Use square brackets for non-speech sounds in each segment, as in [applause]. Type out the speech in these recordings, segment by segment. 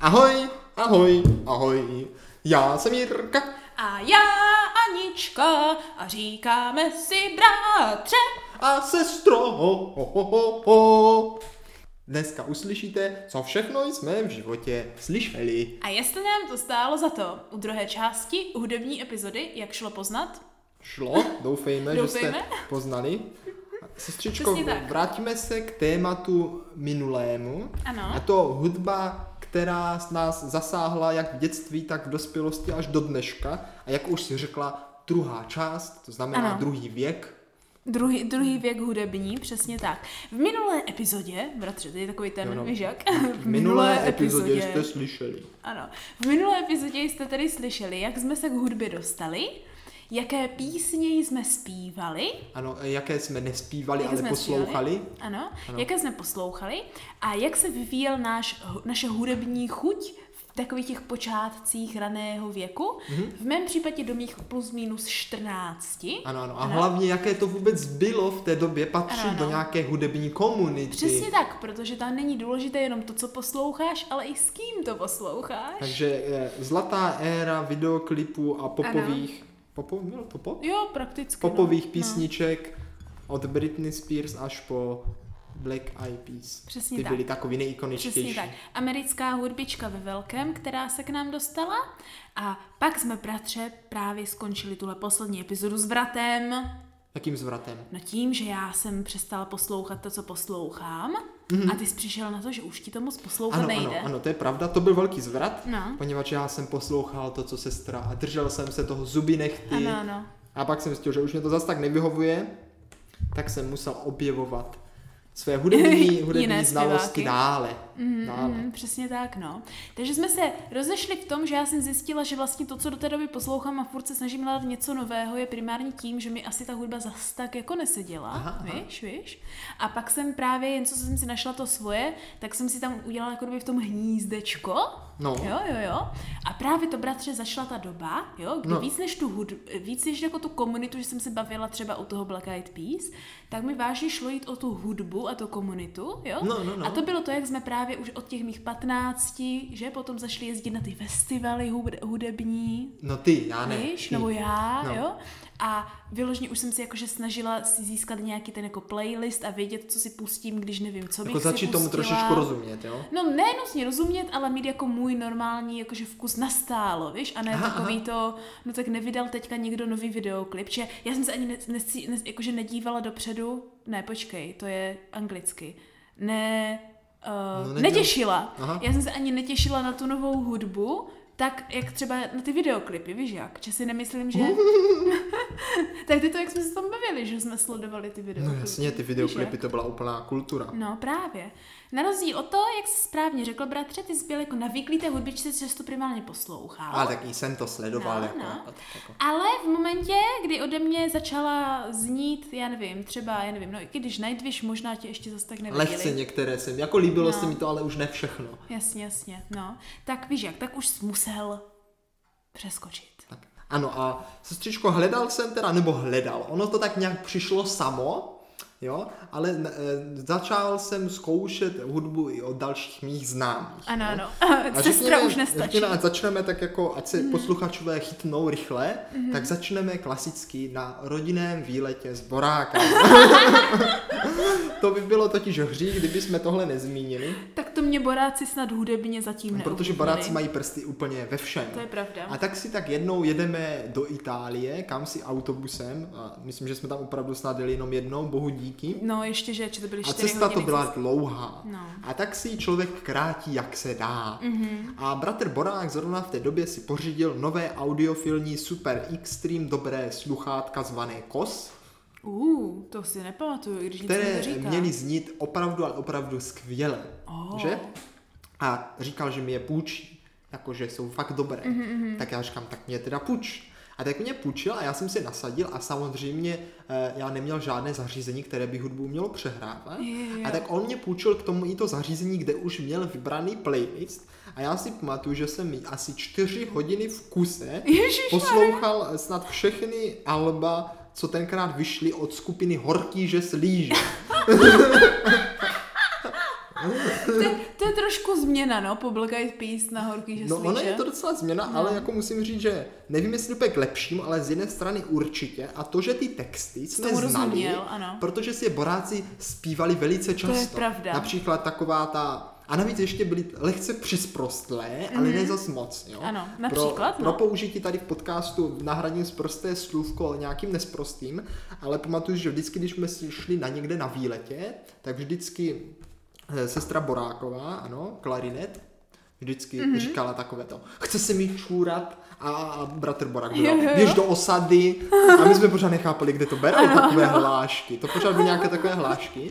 Ahoj, ahoj, ahoj, já jsem Jirka. A já Anička a říkáme si bratře. A sestro, ho, ho, ho, ho, ho. Dneska uslyšíte, co všechno jsme v životě slyšeli. A jestli nám to stálo za to u druhé části hudební epizody, jak šlo poznat? Šlo, doufejme, že jste Doufejme. poznali. Sestřičko, vrátíme se k tématu minulému. Ano. A to hudba, která nás zasáhla jak v dětství, tak v dospělosti až do dneška. A jak už si řekla, druhá část, to znamená Ano. druhý věk. Druhý, druhý věk hudební, přesně tak. V minulé epizodě, bratře, to je takový ten, Jo, no. víš jak? [laughs] V minulé epizodě jste slyšeli. Ano. V minulé epizodě jste tedy slyšeli, jak jsme se k hudbě dostali, jaké písně jsme zpívali, Ano, jaké jsme nespívali, jaké ale jsme poslouchali. Zpívali, ano, Ano. ano, jaké jsme poslouchali a jak se vyvíjel náš, naše hudební chuť v takových těch počátcích raného věku. Mm-hmm. V mém případě do mých plus minus 14. Ano, ano. A hlavně, jaké to vůbec bylo v té době patřit Ano, ano. do nějaké hudební komunity. Přesně tak, protože tam není důležité jenom to, co posloucháš, ale i s kým to posloucháš. Takže eh, zlatá éra videoklipů a popových... Popo, bylo to pop? Jo, prakticky. Popových no. písniček od Britney Spears až po Black Eyed Peas. Přesně Ty tak. byly takový nejikoničtější. Přesně tak. Americká hudbička ve velkém, která se k nám dostala. A pak jsme, bratře, právě skončili tuhle poslední epizodu s vratem. Jakým zvratem? No tím, že já jsem přestala poslouchat to, co poslouchám. Mm-hmm. A ty jsi přišel na to, že už ti to moc poslouchat. Ano, nejde. ano, ano, to je pravda, to byl velký zvrat, No. poněvadž já jsem poslouchal to, co sestra a držel jsem se toho zuby nechty. Ano, ano. A pak jsem zjistil, že už mě to zas tak nevyhovuje, tak jsem musel objevovat své hudební, [laughs] hudební znalosti zpěváky. dále. Dále. Mm, přesně tak, no. Takže jsme se rozešli v tom, že já jsem zjistila, že vlastně to, co do té doby poslouchám a furt se snažím hledat něco nového, je primárně tím, že mi asi ta hudba zas tak jako neseděla, Aha, aha. víš, víš. A pak jsem právě, jen co jsem si našla to svoje, tak jsem si tam udělala jako v tom hnízdečko, No. Jo, jo, jo. A právě to, bratře, začala ta doba, jo, kdy No. no. víc než tu hud, víc než jako tu komunitu, že jsem se bavila třeba u toho Black Eyed Peas, tak mi vážně šlo jít o tu hudbu a tu komunitu, jo. No, no, no. A to bylo to, jak jsme právě už od těch mých 15, že potom zašli jezdit na ty festivaly hud- hudební, No ty, já ne. víš, ty. nebo já, No. jo. A vyloženě už jsem si jakože snažila si získat nějaký ten jako playlist a vědět, co si pustím, když nevím, co bych Jako si začít tomu trošičku rozumět, jo? No ne nutně rozumět, ale mít jako můj normální jakože vkus nastálo, víš? A ne Aha, aha, takový to, no tak nevydal teďka někdo nový videoklip, že já jsem se ani ne, ne, ne, jakože nedívala dopředu, ne počkej, to je anglicky, ne, uh, No, neděl- netěšila. Aha. Já jsem se ani netěšila na tu novou hudbu, tak jak třeba na ty videoklipy, víš jak? Že si nemyslím, že... [laughs] [laughs] tak ty to, jak jsme se tam bavili, že jsme sledovali ty No videoklipy. jasně, ty videoklipy to byla úplná kultura. No právě. Na rozdíl od toho, jak jsi správně řekl, bratře, ty jsi byl jako navyklý té hudbičce, často primárně poslouchal. Ale tak jsem to sledoval, No, jako, no. tak jako. Ale v momentě, kdy ode mě začala znít, já nevím, třeba, já nevím, no i když Nightwish možná tě ještě zase tak neviděli. Lehce některé jsem, jako líbilo No. se mi to, ale už ne všechno. Jasně, jasně, no. Tak víš jak, tak už jsi musel přeskočit. Tak. Ano a sestřičko, hledal jsem teda, nebo hledal, ono to tak nějak přišlo samo, jo, ale e, začal jsem zkoušet hudbu i od dalších mých známých. Ano, ano. A [laughs] Sestra už nestačí. Řekněme, ať začneme tak jako, ať se mm. posluchačové chytnou rychle, mm. tak začneme klasicky na rodinném výletě z Boráka. [laughs] [laughs] to by bylo totiž hřích, kdyby jsme tohle nezmínili, Tak to mě boráci snad hudebně zatím protože neovlivnili. Boráci mají prsty úplně ve všem. To je pravda. A tak si tak jednou jedeme do Itálie, kam si autobusem, a myslím, že jsme tam opravdu snad jeli jenom jednou, bohu díky. No ještě, že, to byly A cesta to hodiny byla cesty. dlouhá. No. A tak si člověk krátí, jak se dá. Mm-hmm. A bratr Borák zrovna v té době si pořídil nové audiofilní Super Extreme dobré sluchátka zvané KOS, Uh, to si nepamatuju, i když nic které neříká. měly znít opravdu, ale opravdu skvěle. Oh. Že? A říkal, že mi je půjčí, jakože jsou fakt dobré. Mm-hmm. Tak já říkám, tak mě teda půjč. A tak mě půjčil a já jsem si nasadil a samozřejmě eh, já neměl žádné zařízení, které by hudbu mělo přehrávat. Jo. A tak on mě půjčil k tomu i to zařízení, kde už měl vybraný playlist a já si pamatuju, že jsem asi čtyři hodiny v kuse Ježišmarja. poslouchal snad všechny alba, co tenkrát vyšly od skupiny Horký, že slíže. [laughs] [laughs] to, je, to je trošku změna, no, po Black Eyed Peas na horký že No ono je to docela změna, No. ale jako musím říct, že nevím, jestli to je k lepšímu, ale z jedné strany určitě. A to, že ty texty jsme znali, rozuměl, ano. protože si je Boráci zpívali velice často. pravda. Například taková ta a navíc ještě byly lehce přisprostlé, mm-hmm. ale ne zas moc. Jo? Mhm. Ano, například, Pro, no. pro použití tady v podcastu nahradím sprosté slůvko nějakým nesprostým, ale pamatuju, že vždycky, když jsme šli na někde na výletě, tak vždycky sestra Boráková, ano, klarinet, vždycky Mhm. mm-hmm. říkala takové to, chce se mi čůrat a, a bratr Borák [laughs] jo. běž do osady a my jsme pořád nechápali, kde to berou takové hlášky. To pořád byly nějaké takové hlášky.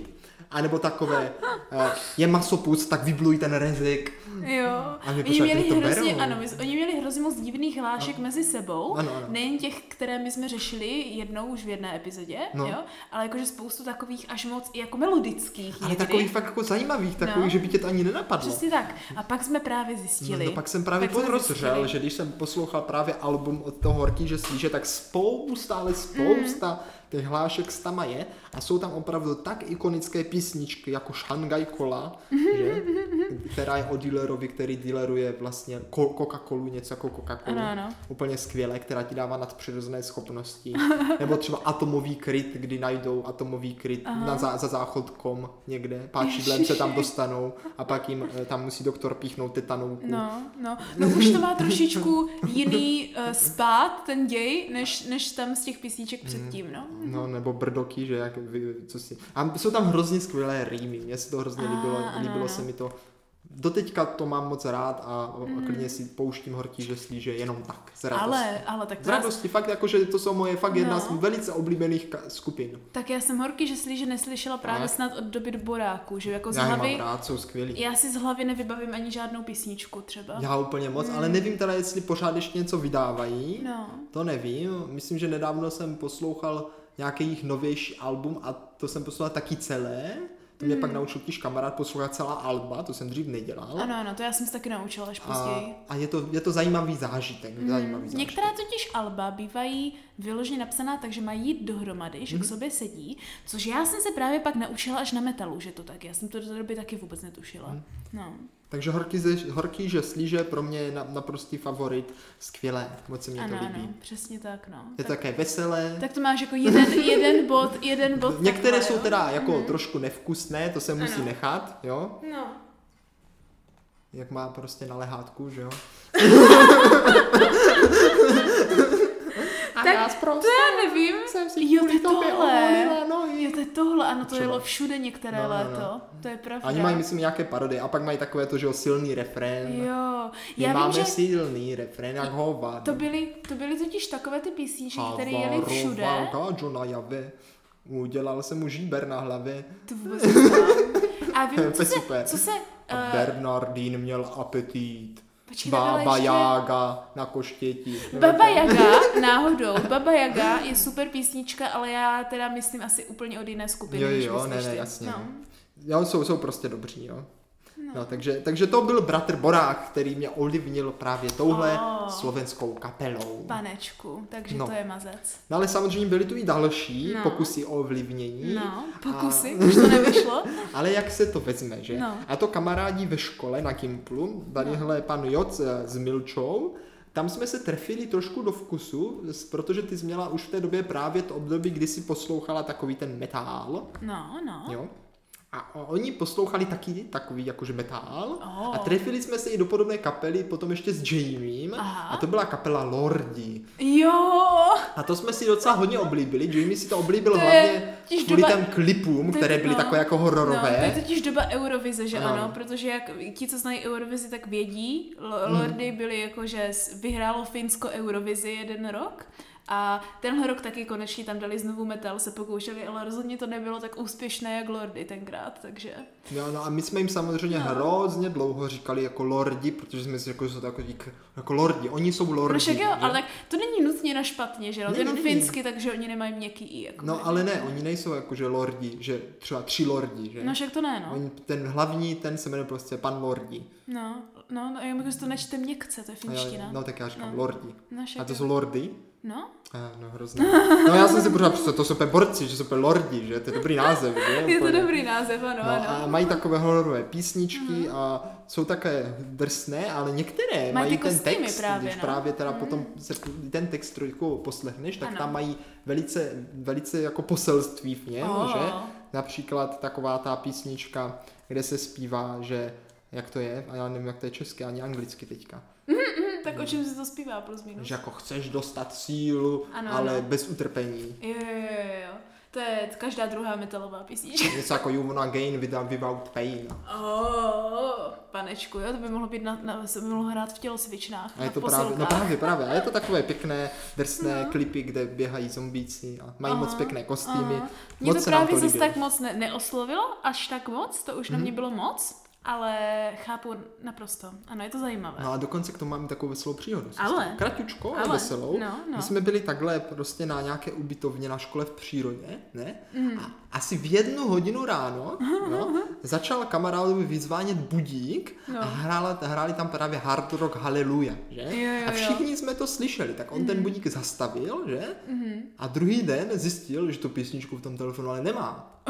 A nebo takové, eh, je masopust, tak vybluj ten rezek. Jo, A mě oni měli to hrozně, berou. ano, my, oni měli hrozně moc divných hlášek mezi sebou, Ano, ano. nejen těch, které my jsme řešili jednou už v jedné epizodě, No. jo, ale jakože spoustu takových až moc i jako melodických Ale někdy. takových fakt jako zajímavých, takových, No. že by tě to ani nenapadlo. Přesně tak. A pak jsme právě zjistili. No, no pak jsem právě pak podrozřel, že když jsem poslouchal právě album od toho Horký, že slíže, tak spousta, ale spousta Mm. Těch hlášek s tama je a jsou tam opravdu tak ikonické písničky jako Shanghai Cola, že? [laughs] která je o dealerovi, který dealeruje vlastně Coca-Colu, něco jako Coca-Colu. Ano, ano. Úplně skvělé, která ti dává nadpřirozené schopnosti. [laughs] Nebo třeba atomový kryt, kdy najdou atomový kryt na za, za záchodkom někde, páčidlem se tam dostanou a pak jim eh, tam musí doktor píchnout tetanovku. No, no, no už to má trošičku jiný uh, spát, ten děj, než, než tam z těch písniček předtím, no. No, nebo brdoky, že jak vy, co si... A jsou tam hrozně skvělé rýmy, mně se to hrozně A, líbilo, ano, líbilo se mi to. Doteďka to mám moc rád a, a klidně si pouštím horký žeslí, že jenom tak, z radosti. Ale, ale tak Z to já, radosti, fakt jako, že to jsou moje fakt jedna No. z velice oblíbených ka- skupin. tak já jsem horký, že slyš, že neslyšela právě Ale- snad od doby do boráku, že jako z Já hlavy, rád, jsou skvělí. já si z hlavy nevybavím ani žádnou písničku třeba. Já úplně moc, ale nevím teda, jestli pořád ještě něco vydávají. No. To nevím. Myslím, že nedávno jsem poslouchal nějaký jejich novější album a to jsem poslouchal taky celé. To mě pak naučil tíž kamarád poslouchat celá alba, to jsem dřív nedělal. Ano, ano, to já jsem se taky naučila až a, později. a je, to, je to zajímavý zážitek. Zajímavý zážitek. Některá totiž alba bývají vyloženě napsaná tak, že mají jít dohromady, že Mhm. k sobě sedí, což já jsem se právě pak naučila až na metalu, že to tak. je. Já jsem to do té doby taky vůbec netušila. Mhm. No. Takže horký, horký že slíže pro mě je na, naprostý favorit. Skvělé, moc se mi Ano, to líbí. ano, přesně tak, no. Je to tak, také veselé. tak to máš jako jeden, jeden bod, jeden bod. [laughs] Některé takhle, jsou jo? teda jako trošku nevkusné, to se musí Ano. nechat, jo? No. Jak má prostě na lehátku, že jo? [laughs] A Tak já To zprosta já nevím. jsem si Jo, to tohle. nohy. Jo, to je tohle, ano, to jelo všude některé No, no, no. léto. To je pravda. Oni mají, myslím, nějaké parodie. A pak mají takové to, že jo, silný refrén. Jo, My já vím, máme že silný refrén, jak hovado. to byly, to byly totiž takové ty písničky, které jeli všude. Johna Jave. Udělal jsem mu žíber na hlavě. To vůbec. [laughs] A vím, To co se, co se uh, Bernardín měl apetit. Počkej, Baba ještě- Jaga na koštěti. Baba Jaga, [laughs] náhodou, Baba Jaga je super písnička, ale já teda myslím asi úplně od jiné skupiny. Jo, jo, ne, ne, jasně. No. Jo, jsou, jsou prostě dobří, jo. No, takže, takže to byl bratr Borák, který mě ovlivnil právě touhle Oh. slovenskou kapelou. Panečku, takže No. to je mazec. No ale samozřejmě byly tu i další No. pokusy o ovlivnění. No, pokusy, A- už to nevyšlo. [laughs] Ale jak se to vezme, že? No. A to kamarádi ve škole na Gimplu, tadyhle pan Joc eh, s Milčou, tam jsme se trefili trošku do vkusu, protože ty jsi měla už v té době právě to období, kdy si poslouchala takový ten metal, No, no. jo? A oni poslouchali taky takový jakože metal Oh. a trefili jsme se i do podobné kapely potom ještě s Jamiem Aha. a to byla kapela Lordi. Jo, A to jsme si docela hodně oblíbili, Jamie si to oblíbil To hlavně kvůli doba- těm klipům, které byly no. takové jako No, to hororové. je totiž doba Eurovize, že Ano. ano, protože jak ti, co znají Eurovizi, tak vědí. L- Mhm. Lordy byli jako, že s- vyhrálo Finsko Eurovizi jeden rok a tenhle rok taky konečně tam dali znovu metal, se pokoušeli, ale rozhodně to nebylo tak úspěšné jak Lordy tenkrát, takže... Jo, no a my jsme jim samozřejmě no. hrozně dlouho říkali jako lordi, protože jsme si řekli, že jsou takový k- jako lordi. Oni jsou lordi. No však jo, že? ale tak to není nutně na špatně, že jo? Ne, Jenom finsky, takže oni nemají měkký i. Jako No ale ne, oni nejsou jako že lordi, že třeba tři lordi, že? No však to ne, no. Oni, ten hlavní, ten se jmenuje prostě pan lordi. No, no, no já jako to nečte měkce, to je finština. no tak já říkám No. lordi. No, A to jsou lordy? No? Eh, no hrozně. No já jsem si pořád představil, to jsou úplně borci, že jsou úplně lordi, že to je dobrý název, že? [laughs] Je to Úplně. dobrý název, ano, No, ano. a mají takové hororové písničky a jsou také drsné, ale některé mají, ty ten text, právě, když no. právě teda potom se ten text trošku poslechneš, tak Ano. tam mají velice, velice jako poselství v něm, Oh. že? Například taková ta písnička, kde se zpívá, že jak to je, a já nevím, jak to je česky, ani anglicky teďka. Tak o čem se to zpívá plus minus? Že jako chceš dostat sílu, Ano, ale ano. bez utrpení. Jo, jo, jo, jo. To je každá druhá metalová písnička. Něco jako you wanna gain without, without pain. Oh, panečku, jo, to by mohlo být na, na se by mohlo hrát v tělocvičnách. A je na to právě, no právě, právě. A je to takové pěkné, drsné no. klipy, kde běhají zombíci a mají Aha, moc pěkné kostýmy. Aha. Mě Moc to právě zase tak moc ne- neoslovilo, až tak moc, to už na mě Mhm. bylo moc, ale chápu naprosto. Ano, je to zajímavé. No a dokonce k tomu máme takovou veselou příhodu. Ale. Kratučko, ale veselou. No, no. My jsme byli takhle prostě na nějaké ubytovně na škole v přírodě, ne? Mm. A asi v jednu hodinu ráno no, začal kamarádovi vyzvánět budík No. a hrála, hráli tam právě hard rock Hallelujah, že? Jo, jo, a jo. všichni jsme to slyšeli, tak on ten budík zastavil, že? Mhm. A druhý den zjistil, že tu písničku v tom telefonu ale nemá.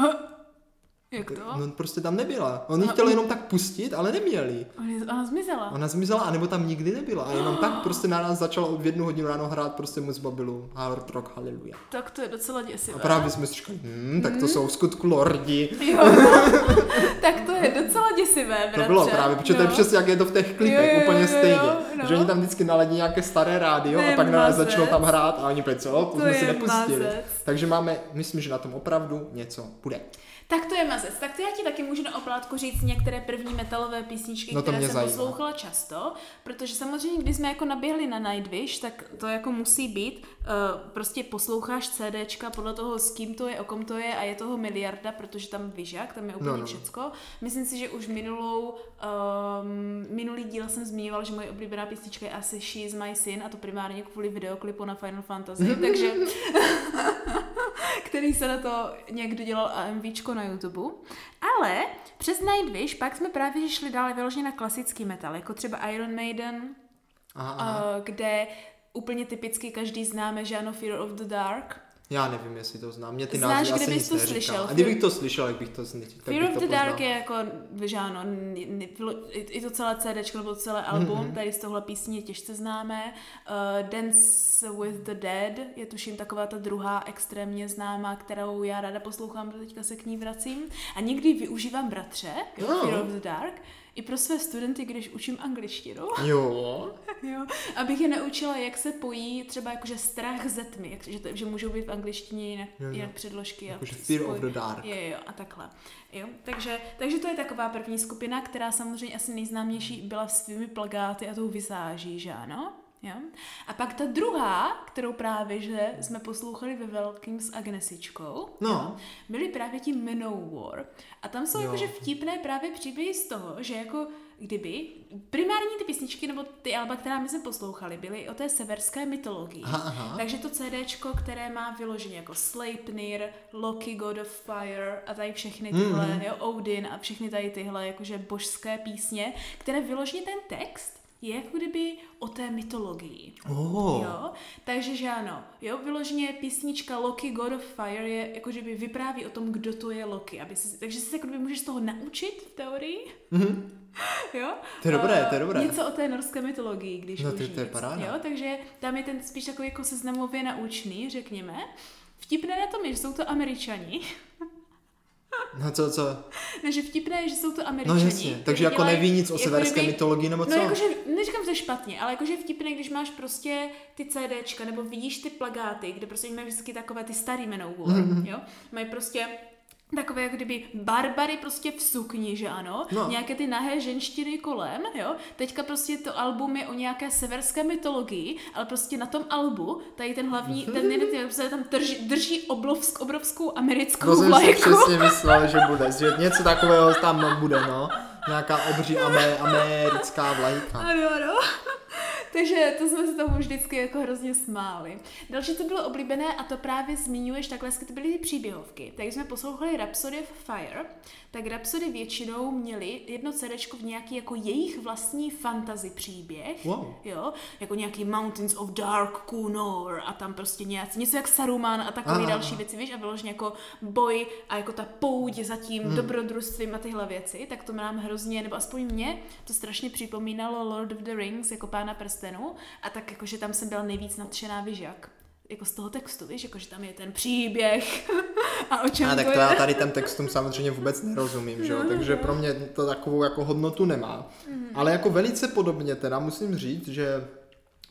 Jak to? No prostě tam nebyla. On ji chtěl jenom tak pustit, ale neměli. Ona- zmizela. Ona zmizela, anebo tam nikdy nebyla. A jenom tak prostě na nás začal v jednu hodinu ráno hrát prostě mu z mobilu Hard Rock Hallelujah. Tak to je docela děsivé. A právě jsme si říkali, hm, tak to jsou v skutku lordi. Jo, [laughs] tak to je docela děsivé, bratře. To bylo právě, protože to je No. přesně jak je to v těch klipech, Jo, jo, úplně stejně. jo, no. Že oni tam vždycky naladí nějaké staré rádio a pak na nás začnou tam hrát a oni úplně co, to, To jsme si nepustili. mazec. Takže máme, myslím, že na tom opravdu něco bude. Tak to je mazec. Tak to já ti taky můžu na oplátku říct některé první metalové písničky, No které jsem zajímá. poslouchala často, protože samozřejmě, když jsme jako naběhli na Nightwish, tak to jako musí být, prostě posloucháš CDčka podle toho, s kým to je, o kom to je a je toho miliarda, protože tam jak, tam je úplně No, no, no. všecko. Myslím si, že už minulou, um, minulý díl jsem zmiňoval, že moje oblíbená písnička je asi She is my sin a to primárně kvůli videoklipu na Final Fantasy, takže [laughs] který se na to někdo dělal AMVčko na YouTube. Ale přes Nightwish pak jsme právě šli dále vyloženě na klasický metal, jako třeba Iron Maiden, Aha, aha. uh, kde úplně typicky každý známe, že ano, Fear of the Dark. Já nevím, jestli to znám. Mě ty Znáš, názvy asi nic to neříká. slyšel. A kdybych to slyšel, jak bych to zničil. Fear bych of to the poznal. Dark je jako, že ano, i to celé CD nebo celé album, Mhm. tady z tohle písně těžce známé. Uh, Dance with the Dead je tuším taková ta druhá extrémně známá, kterou já ráda poslouchám, teďka se k ní vracím. A někdy využívám bratře, Jo. Fear of the Dark, i pro své studenty, když učím angličtinu. [laughs] Jo. [laughs] Jo, abych je naučila, jak se pojí třeba jakože strach ze tmy, jak, že, že můžou být v angličtině jinak, Jo, jo. jinak předložky. a Jakože Fear of the Dark. Jo, jo, a takhle. Jo, takže, takže to je taková první skupina, která samozřejmě asi nejznámější byla svými plagáty a tou vizáží, že ano? Jo? A pak ta druhá, kterou právě, že jsme poslouchali ve velkým s Agnesičkou, No. jo, byly právě ti Manowar. A tam jsou Jo. jakože vtipné právě příběhy z toho, že jako kdyby primární ty písničky nebo ty alba, která my jsme poslouchali, byly o té severské mytologii. Aha, aha. Takže to CDčko, které má vyloženě jako Sleipnir, Loki, God of Fire a tady všechny tyhle, Mhm. jo, Odin a všechny tady tyhle jakože božské písně, které vyloženě ten text je jako kdyby o té mytologii. Oh. Jo, takže že ano, jo, vyloženě písnička Loki God of Fire je jako, že by vypráví o tom, kdo to je Loki, aby si, takže si se jako kdyby můžeš z toho naučit v teorii, Mhm. jo. To je dobré, to je dobré. Něco o té norské mytologii, když No, to- to je paráda. Jo, takže tam je ten spíš takový jako seznamově naučný, řekněme. Vtipné na tom je, že jsou to američani. [laughs] No co, co? Ne, že vtipné je, že jsou to No američani. jasně, takže jako dělají neví nic o jako severské kdyby- mytologii nebo co? No jakože, neříkám to špatně, ale jakože vtipné, když máš prostě ty CDčka, nebo vidíš ty plagáty, kde prostě mají vždycky takové ty starý Manowar, Mhm. jo? Mají prostě takové jako kdyby barbary prostě v sukni, že ano, No. nějaké ty nahé ženštiny kolem, jo, teďka prostě to album je o nějaké severské mytologii, ale prostě na tom albu, tady ten hlavní, ten jeden ten prostě tam drží, drží obrovsk, obrovskou americkou jsem si vlajku. přesně myslel, že [laughs] bude, že něco takového tam bude, no. Nějaká obří ame, americká vlajka. Ano, ano. Takže to jsme se tomu vždycky jako hrozně smáli. Další, co bylo oblíbené, a to právě zmiňuješ, takhle to byly ty příběhovky. Tak jsme poslouchali Rhapsody of Fire, tak Rhapsody většinou měli jedno CD v nějaký jako jejich vlastní fantasy příběh, Wow. jo, jako nějaký Mountains of Dark Kunor a tam prostě něco, něco jak Saruman a takové další věci, víš, a vyloženě jako boj a jako ta pouť za tím hmm. dobrodružstvím a tyhle věci, tak to nám hrozně, nebo aspoň mě, to strašně připomínalo Lord of the Rings, jako pána prstenů a tak jakože tam jsem byla nejvíc nadšená, víš jak, jako z toho textu, víš, jakože tam je ten příběh [laughs] a o čem A tak to já tady těm textům samozřejmě vůbec nerozumím, že jo? takže pro mě to takovou jako hodnotu nemá. Ale jako velice podobně teda musím říct, že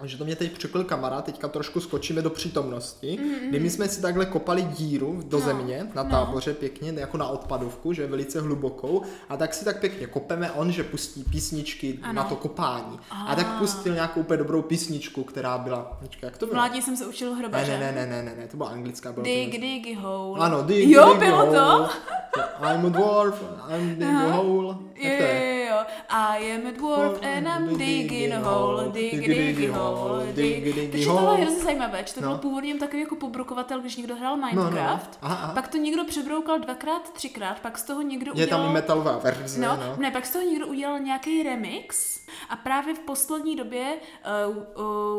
že to mě teď překl kamarád, teďka trošku skočíme do přítomnosti, kdy my jsme si takhle kopali díru do No, země na no. táboře pěkně, jako na odpadovku, že je velice hlubokou, a tak si tak pěkně kopeme, on, že pustí písničky Ano. na to kopání. A Ah. tak pustil nějakou úplně dobrou písničku, která byla, počkej, jak to bylo? Mládí jsem se učil Ne, hrobaře. ne, ne, ne, ne, ne, ne, to byla anglická, bylo Dig, dig, hole. ano, dig, Jo, dig, bylo hole. to? I'm a dwarf, I'm dig a hole. Jo, jo, jo. I am a dwarf and I'm digging a hole, dig, dig, hole, Takže tohle je hrozně zajímavé, že to No. původně takový jako pobrukovatel, když někdo hrál Minecraft. Aha, aha. Pak to někdo přebroukal dvakrát, třikrát, pak z toho někdo udělal... tam i metalová verze, No, no. ne, pak z toho někdo udělal nějaký remix a právě v poslední době uh,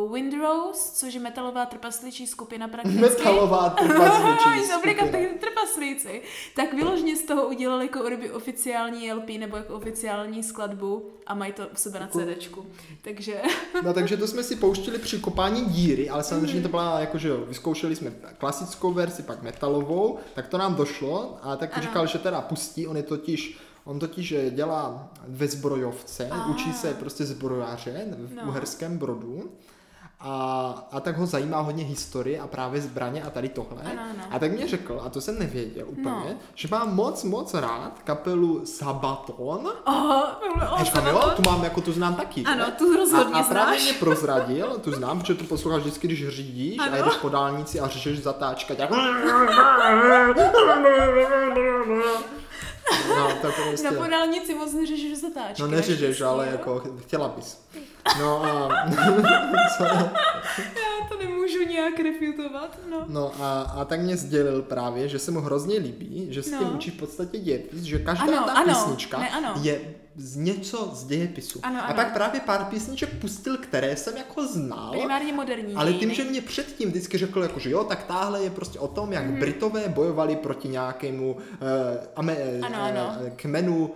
uh, Windrose, což je metalová trpasličí skupina prakticky. Metalová trpasličí trpaslíci. Tak vyložně z toho udělali jako oficiální LP nebo jako oficiální skladbu a mají to u sebe na CDčku. Takže No takže to jsme si pouštili při kopání díry, ale samozřejmě to byla jako, že jo, vyzkoušeli jsme klasickou verzi, pak metalovou, tak to nám došlo a tak Ano. říkal, že teda pustí, on je totiž On totiž eh, dělá ve zbrojovce, Ah. učí se prostě zbrojaře v No. Uherském Brodu. A, a tak ho zajímá hodně historie a právě zbraně a tady tohle. Ano, ano. A tak mě řekl, a to jsem nevěděl úplně, No. že má moc, moc rád kapelu Sabaton. Aha, oh, A říkám, jo, tu mám, jako tu znám taky. Ano, tu rozhodně a, a právě znáš. mě prozradil, tu znám, protože tu posloucháš vždycky, když řídíš a Ano. jedeš po dálnici a řešeš zatáčka. Tak... No, tak prostě... Na podálnici moc neřešíš zatáčky. No naštěstí, ale jako chtěla bys. No a, [laughs] co, Já to nemůžu nějak refutovat, no. no a, a tak mě sdělil právě, že se mu hrozně líbí, že s tím No. učí v podstatě dějepis, že každá Ano, ta ano, písnička ne, ano. je z něco z dějepisu. Ano, a ano. pak právě pár písniček pustil, které jsem jako znal. Primárně moderní Ale tím, že mě předtím vždycky řekl, jako, že jo, tak táhle je prostě o tom, jak mm-hmm. Britové bojovali proti nějakému uh, ame, Ano, ano. kmenu uh,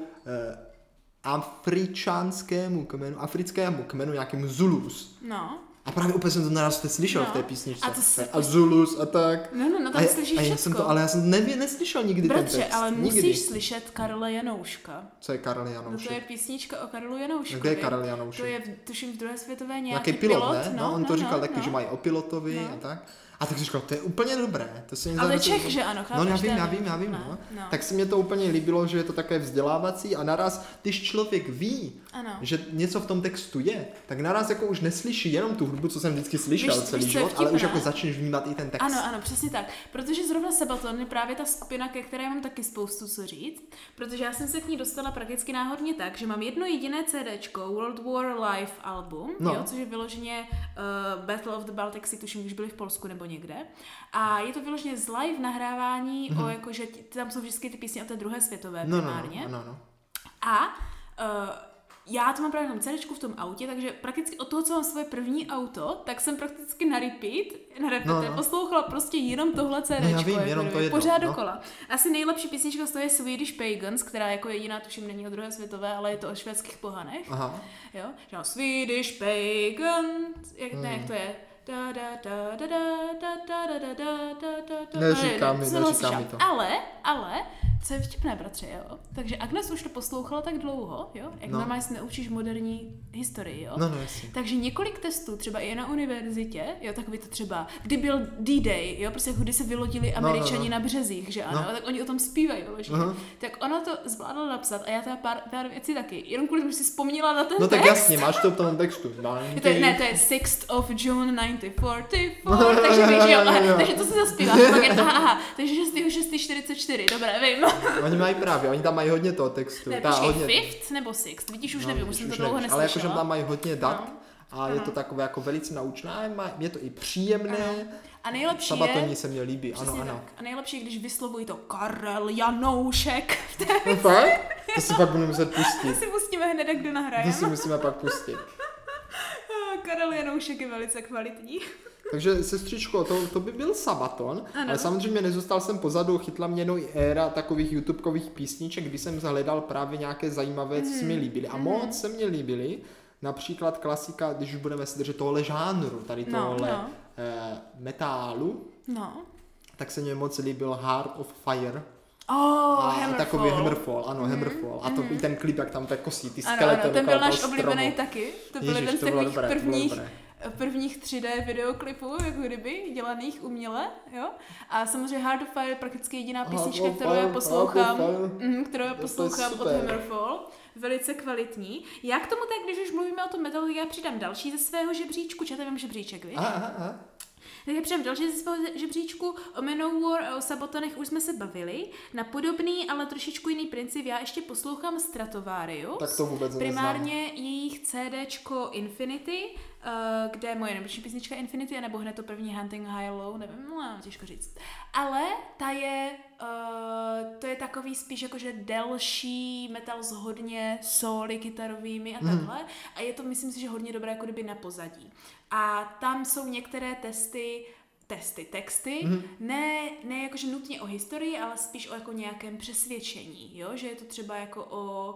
afričánskému kmenu, africkému kmenu, nějakému Zulus. No. A právě úplně jsem to naraz slyšel No. v té písničce. A to si- a Zulus a tak. No, no, no, a, tam já- slyšíš a já jsem to, ale já jsem nevě, neslyšel nikdy ten Bratře, text. ale nikdy. musíš slyšet Karla Janouška. Co je Karel No Janoušek? to je písnička o Karlu Janouškovi. Kde je Karel Janoušek? To je, tuším, v druhé světové nějaký, Nějaký pilot, pilot, ne? No, on to no, říkal no, taky, no. že mají o pilotovi No. a tak. A tak říkal, to je úplně dobré. To se mi Ale Čech, že ano, No já chápeš, vím, já vím, já vím. no, No, no. Tak se mě to úplně líbilo, že je to také vzdělávací a naraz, když člověk ví, Ano. že něco v tom textu je, tak naraz jako už neslyší jenom tu hudbu, co jsem vždycky slyšel Víš- celý víš, život, ale už jako začneš vnímat i ten text. Ano, ano, přesně tak. Protože zrovna Sabaton je právě ta skupina, ke které mám taky spoustu co říct, protože já jsem se k ní dostala prakticky náhodně tak, že mám jedno jediné CDčko, World War Live album, No. jo, což je vyloženě uh, Battle of the Baltic Sea, tuším, když byli v Polsku nebo někde. A je to vyloženě z live nahrávání o jakože, ti- tam jsou vždycky ty písně o té druhé světové Mhm. No, no, primárně. no, no, no. A uh, já to mám právě tom CDčku v tom autě, takže prakticky od toho, co mám svoje první auto, tak jsem prakticky na repeat, na repeat, No, no, no. poslouchala prostě jenom tohle CDčko. No, já vím, jako jenom to jedno, Pořád no. dokola. Asi nejlepší písnička z toho je Swedish Pagans, která jako jediná, tuším, není o druhé světové, ale je to o švédských pohanech. Aha. Jo, že Swedish Pagans, jak, ne, jak to je? Da, da, da, da, da, 50 da, da, da, da, da, da, da. Neříká Ne, mi, neříká mi to. Ale, ale, co je vtipné, bratře, jo? Takže Agnes už to poslouchala tak dlouho, jo? Jak No. no. normálně se neučíš moderní historii, jo? No, no, jasně. Takže několik testů, třeba i na univerzitě, jo, takový to třeba, kdy byl D-Day, jo, prostě jako kdy se vylodili no, američani no. na březích, že ano, No. tak oni o tom zpívají vyloženě. Aha. Tak ona to zvládla napsat a já teda pár, pár věcí taky, jenom kvůli tomu, že si vzpomněla na ten No tak text. jasně, máš to v tom textu. Je to, ne, to je 6th of June 1944, [laughs] takže víš, jo, aha, takže to si zaspíváš, [laughs] pak je, aha, aha, takže 6.6.44, dobré, vím. [laughs] Oni mají právě, oni tam mají hodně toho textu. Ne, Ta počkej, hodně, fifth nebo sixth, vidíš, už no, nevím, už jsem to dlouho nevíš, Ale jakože neslyšela. tam mají hodně dat No. a je to takové jako velice naučné, je to i příjemné. Ano. A nejlepší Sabatoni je, se mě líbí, ano, ano. tak. A nejlepší, když vyslovují to Karel Janoušek. V té No fakt? To si pak budu muset pustit. si pustíme hned, jak kdo To nahraje. si musíme pak pustit. Karel Janoušek je velice kvalitní. [laughs] Takže sestřičko, to, to by byl sabaton, Ano. ale samozřejmě nezůstal jsem pozadu, chytla mě jenom i éra takových youtubekových písniček, kdy jsem zahledal právě nějaké zajímavé, co se mi líbily. A moc se mi líbily, například klasika, když už budeme se držet tohle žánru, tady No, tohle no. Eh, metálu, No. tak se mi moc líbil Heart of Fire. Oh, a Hammerfall. takový Hammerfall, ano, Hammerfall. A to i ten klip, jak tam tak kosí ty Ano, skelety ano, ten okolo byl náš toho oblíbený stromu. taky. To byl jeden z takových dobré, prvních, prvních 3D videoklipů, jako kdyby, dělaných uměle, jo. A samozřejmě Hard of Fire je prakticky jediná písnička, of kterou já Fire, poslouchám, Heart of Fire. mhm, kterou já je poslouchám od. Hammerfall. Velice kvalitní. Já k tomu tak, když už mluvíme o tom metalu, já přidám další ze svého žebříčku, mám žebříček, víš? Aha, aha, aha. Tak já přidám další ze svého žebříčku. O Manowar a o Sabotonech už jsme se bavili. Na podobný, ale trošičku jiný princip, já ještě poslouchám Stratovarius. Tak to vůbec neznám. Primárně jejich CDčko Infinity, eh, kde je moje nejlepší písnička Infinity, nebo hned to první Hunting High Low, nevím, no, těžko říct. Ale ta je, uh, to je takový spíš jakože delší metal s hodně sóly kytarovými a takhle. A je to, myslím si, že hodně dobré jako kdyby na pozadí. A tam jsou některé testy, testy, texty, mm-hmm. ne, ne jakože nutně o historii, ale spíš o jako nějakém přesvědčení, jo? že je to třeba jako o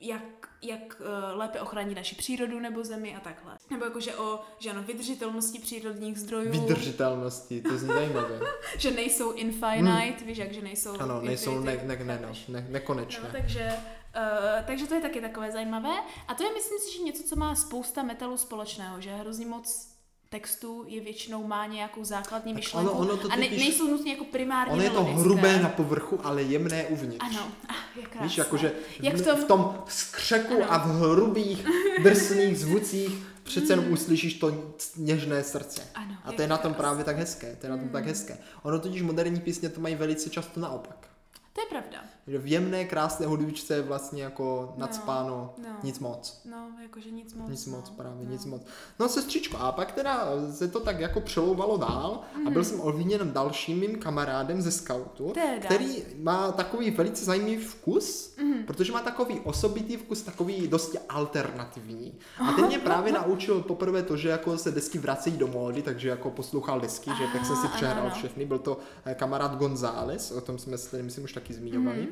jak, jak uh, lépe ochránit naši přírodu nebo zemi a takhle. Nebo jakože o že ano, vydržitelnosti přírodních zdrojů, Vydržitelnosti, to zní zajímavé. [laughs] že nejsou infinite, víš jak, že nejsou Hmm. Ano, nejsou ne, ne, ne, no, chápeš? ne, nekonečné. No, takže, uh, takže to je taky takové zajímavé. A to je, myslím si, že něco, co má spousta metalu společného, že hrozně moc textů je většinou má nějakou základní Tak myšlenku ono- ono to a ne, totiž- nejsou nutně jako primárně Ono je to melodické. hrubé na povrchu, ale jemné uvnitř. Ano, [laughs] ah, je krásné. Víš, jakože Jak v, tom- v tom skřeku Ano. a v hrubých, [laughs] drsných zvucích přece jen uslyšíš to něžné srdce. Ano, a to je na tom krásné. právě tak hezké. To je na tom tak hezké. Ono totiž moderní písně to mají velice často naopak. To je pravda. Že v jemné, krásné hudbičce vlastně jako nadspáno no. nic moc. No, jakože nic moc. Nic moc, no, právě, no. nic moc. No sestřičko, a pak teda se to tak jako přelouvalo dál a byl jsem ovlivněn dalším mým kamarádem ze scoutu, Teda. který má takový velice zajímavý vkus, protože má takový osobitý vkus, takový dosti alternativní. A ten mě právě naučil poprvé to, že jako se desky vracejí do módy, takže jako poslouchal desky, že tak jsem si Aha, přehrál ano, všechny. Byl to eh, kamarád González, o tom jsme se myslím už taky zmiňovali.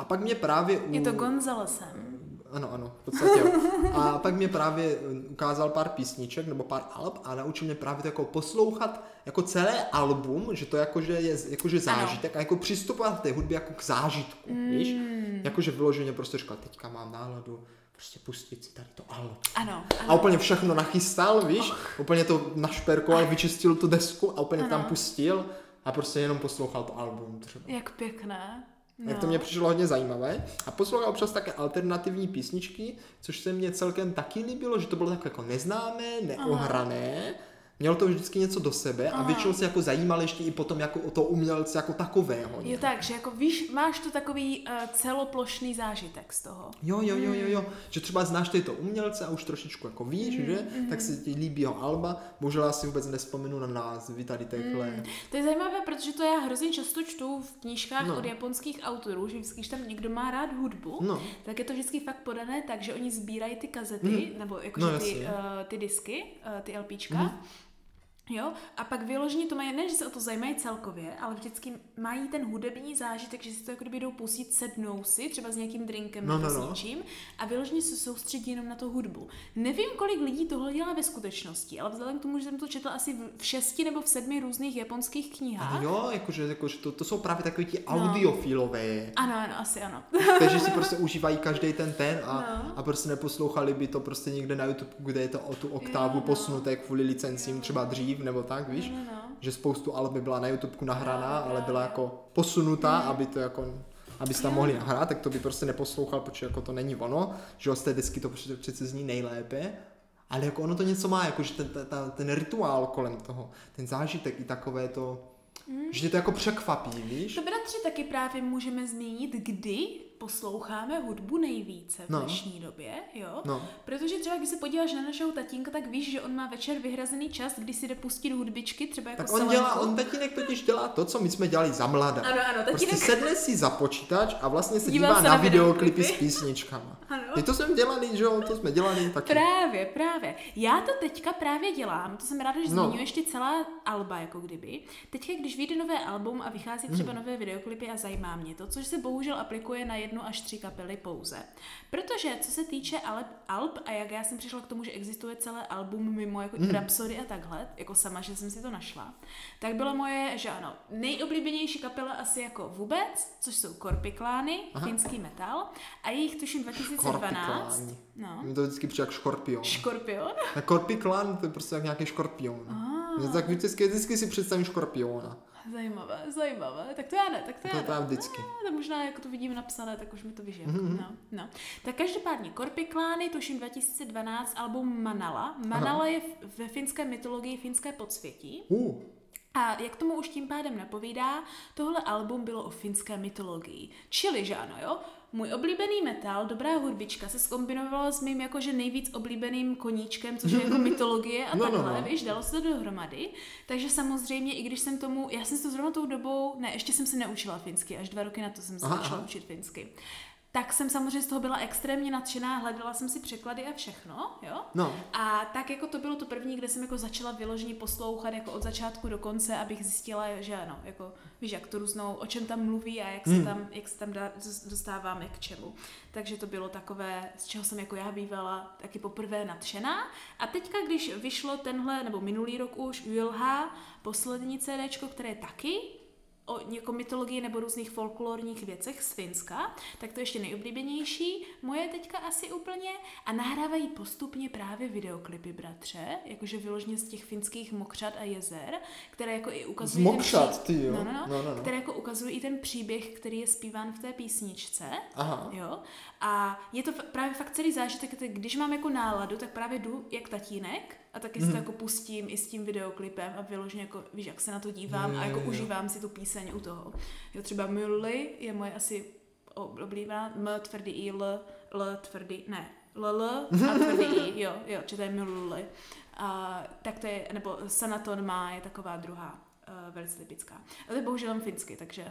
A pak mě právě u... Je to Gonzalesem. Ano, ano, v podstatě jo. A pak mě právě eh, ukázal pár písniček nebo pár alb a naučil mě právě to jako poslouchat jako celé album, že to jakože je jakože zážitek a jako přistupovat k té hudbě jako k zážitku, mm. víš? Jakože vyloženě prostě říkal, teďka mám náladu prostě pustit si tady to album. Ano, A ano. úplně všechno nachystal, víš? Úplně to našperkoval, vyčistil tu desku a úplně to tam Ano. pustil a prostě jenom poslouchal to album třeba. Jak pěkné. No. Tak to mě přišlo hodně zajímavé. A poslouchal občas také alternativní písničky, což se mně celkem taky líbilo, že to bylo tak jako neznámé, neohrané. Mělo to vždycky něco do sebe a Aha. většinou se jako zajímal ještě i potom jako o to umělce jako takového. Jo tak, že jako víš, máš to takový uh, celoplošný zážitek z toho. Jo, jo, jo, jo, jo, že třeba znáš tyto umělce a už trošičku jako víš, Mhm, že, tak se ti líbí jeho alba, bohužel já si vůbec nespomenu na názvy tady takhle. To je zajímavé, protože to já hrozně často čtu v knížkách No. od japonských autorů, že vždycky, když tam někdo má rád hudbu, No. tak je to vždycky fakt podané tak, že oni sbírají ty kazety, nebo jakože No, ty, uh, ty disky, uh, ty LPčka, Jo, a pak vyloženě to mají, ne, že se o to zajímají celkově, ale vždycky mají ten hudební zážitek, že si to jako kdyby jdou pustit, sednou si, třeba s nějakým drinkem No, nebo no, s no. něčím a vyloženě se soustředí jenom na tu hudbu. Nevím, kolik lidí tohle dělá ve skutečnosti, ale vzhledem k tomu, že jsem to četla asi v- šesti nebo v sedmi různých japonských knihách. Ale jo, jakože, jakože to, to jsou právě takový ti No. audiofilové. Ano, ano, asi ano. Takže si prostě užívají každý ten ten a, No. a prostě neposlouchali by to prostě někde na YouTube, kde je to o tu oktávu Jo, no. posunuté kvůli licencím třeba dřív nebo tak, víš? No, no. Že spoustu alb by byla na YouTube nahraná, No, ale byla jako posunutá, aby to jako aby se tam mohli nahrát, tak to by prostě neposlouchal, protože jako to není ono, že z té desky to přece, zní nejlépe, ale jako ono to něco má, jako že ten, ten, ten rituál kolem toho, ten zážitek i takové to, Mm. Že tě to jako překvapí, víš? To bratři taky právě můžeme zmínit, kdy posloucháme hudbu nejvíce v No. dnešní době, jo? No. Protože třeba když se podíváš na našeho tatínka, tak víš, že on má večer vyhrazený čas, kdy si jde pustit hudbičky, třeba jako Tak on dělá, on tatínek totiž dělá to, co my jsme dělali za mladá. Ano, ano, Prostě tatínek- sedne si za počítač a vlastně se Dívá dívá se na, na videoklipy videoklipy. s písničkama. [laughs] Ty to jsme dělali, že jo, to jsme dělali. taky. Právě, právě. Já to teďka právě dělám, to jsem ráda, že no. zmiňuješ celá alba, jako kdyby. Teďka, když vyjde nové album a vychází hmm. třeba nové videoklipy a zajímá mě to, což se bohužel aplikuje na jednu až tři kapely pouze. Protože, co se týče alb, alb a jak já jsem přišla k tomu, že existuje celé album mimo jako mm. Rhapsody a takhle, jako sama, že jsem si to našla, tak bylo moje, že ano, nejoblíbenější kapela asi jako vůbec, což jsou Korpiklány, finský metal, a jejich tuším [laughs] 2000 12. No. Mě to vždycky přijde jak škorpion. Škorpion? Na korpiklán to je prostě jak nějaký škorpion. Ah. Tak vždycky, vždycky si představím škorpiona. Zajímavé, zajímavé. Tak to já ne, tak to, to já ne. vždycky. A, to možná, jako to vidím napsané, tak už mi to vyžije. Mm-hmm. No, no. Tak každopádně, Korpiklány, tuším 2012, album Manala. Manala Aha. je ve finské mytologii finské podsvětí. Uh. A jak tomu už tím pádem napovídá, tohle album bylo o finské mytologii. Čili, že ano, jo? Můj oblíbený metal, dobrá hudbička, se skombinovala s mým jakože nejvíc oblíbeným koníčkem, což je jako [laughs] mytologie a No, no, takhle, no. víš, dalo se to dohromady. Takže samozřejmě, i když jsem tomu, já jsem to zrovna tou dobou, ne, ještě jsem se neučila finsky, až dva roky na to jsem se Aha, začala aha. učit finsky. Tak jsem samozřejmě z toho byla extrémně nadšená, hledala jsem si překlady a všechno, jo? no. A tak jako to bylo to první, kde jsem jako začala vyloženě poslouchat jako od začátku do konce, abych zjistila, že ano, jako víš, jak to různou, o čem tam mluví a jak se Hmm. tam, jak se tam dá, dostáváme k čemu. Takže to bylo takové, z čeho jsem jako já bývala taky poprvé nadšená. A teďka, když vyšlo tenhle, nebo minulý rok už, Ylha, poslední CDčko, které je taky o jako mytologii nebo různých folklorních věcech z Finska, tak to je ještě nejoblíbenější. Moje teďka asi úplně. A nahrávají postupně právě videoklipy, bratře, jakože vyloženě z těch finských mokřat a jezer, které jako i Z ukazují... ten mokřat, pří- ty jo. No, no, no, no, no, no. Které jako ukazují i ten příběh, který je zpíván v té písničce. Aha. Jo? A je to právě fakt celý zážitek, když mám jako náladu, tak právě jdu jak tatínek a taky Mhm. si to jako pustím i s tím videoklipem a vyloženě jako, víš, jak se na to dívám Jo, a jako jo, užívám si tu píseň u toho. Jo, třeba Mully je moje asi ob- oblíbená, M tvrdý I, L, L tvrdý, ne, L, L a tvrdý I, [laughs] jo, jo, či to je Mully. A, tak to je, nebo Sanaton má je taková druhá, uh, velice typická. Ale to je bohužel finsky, takže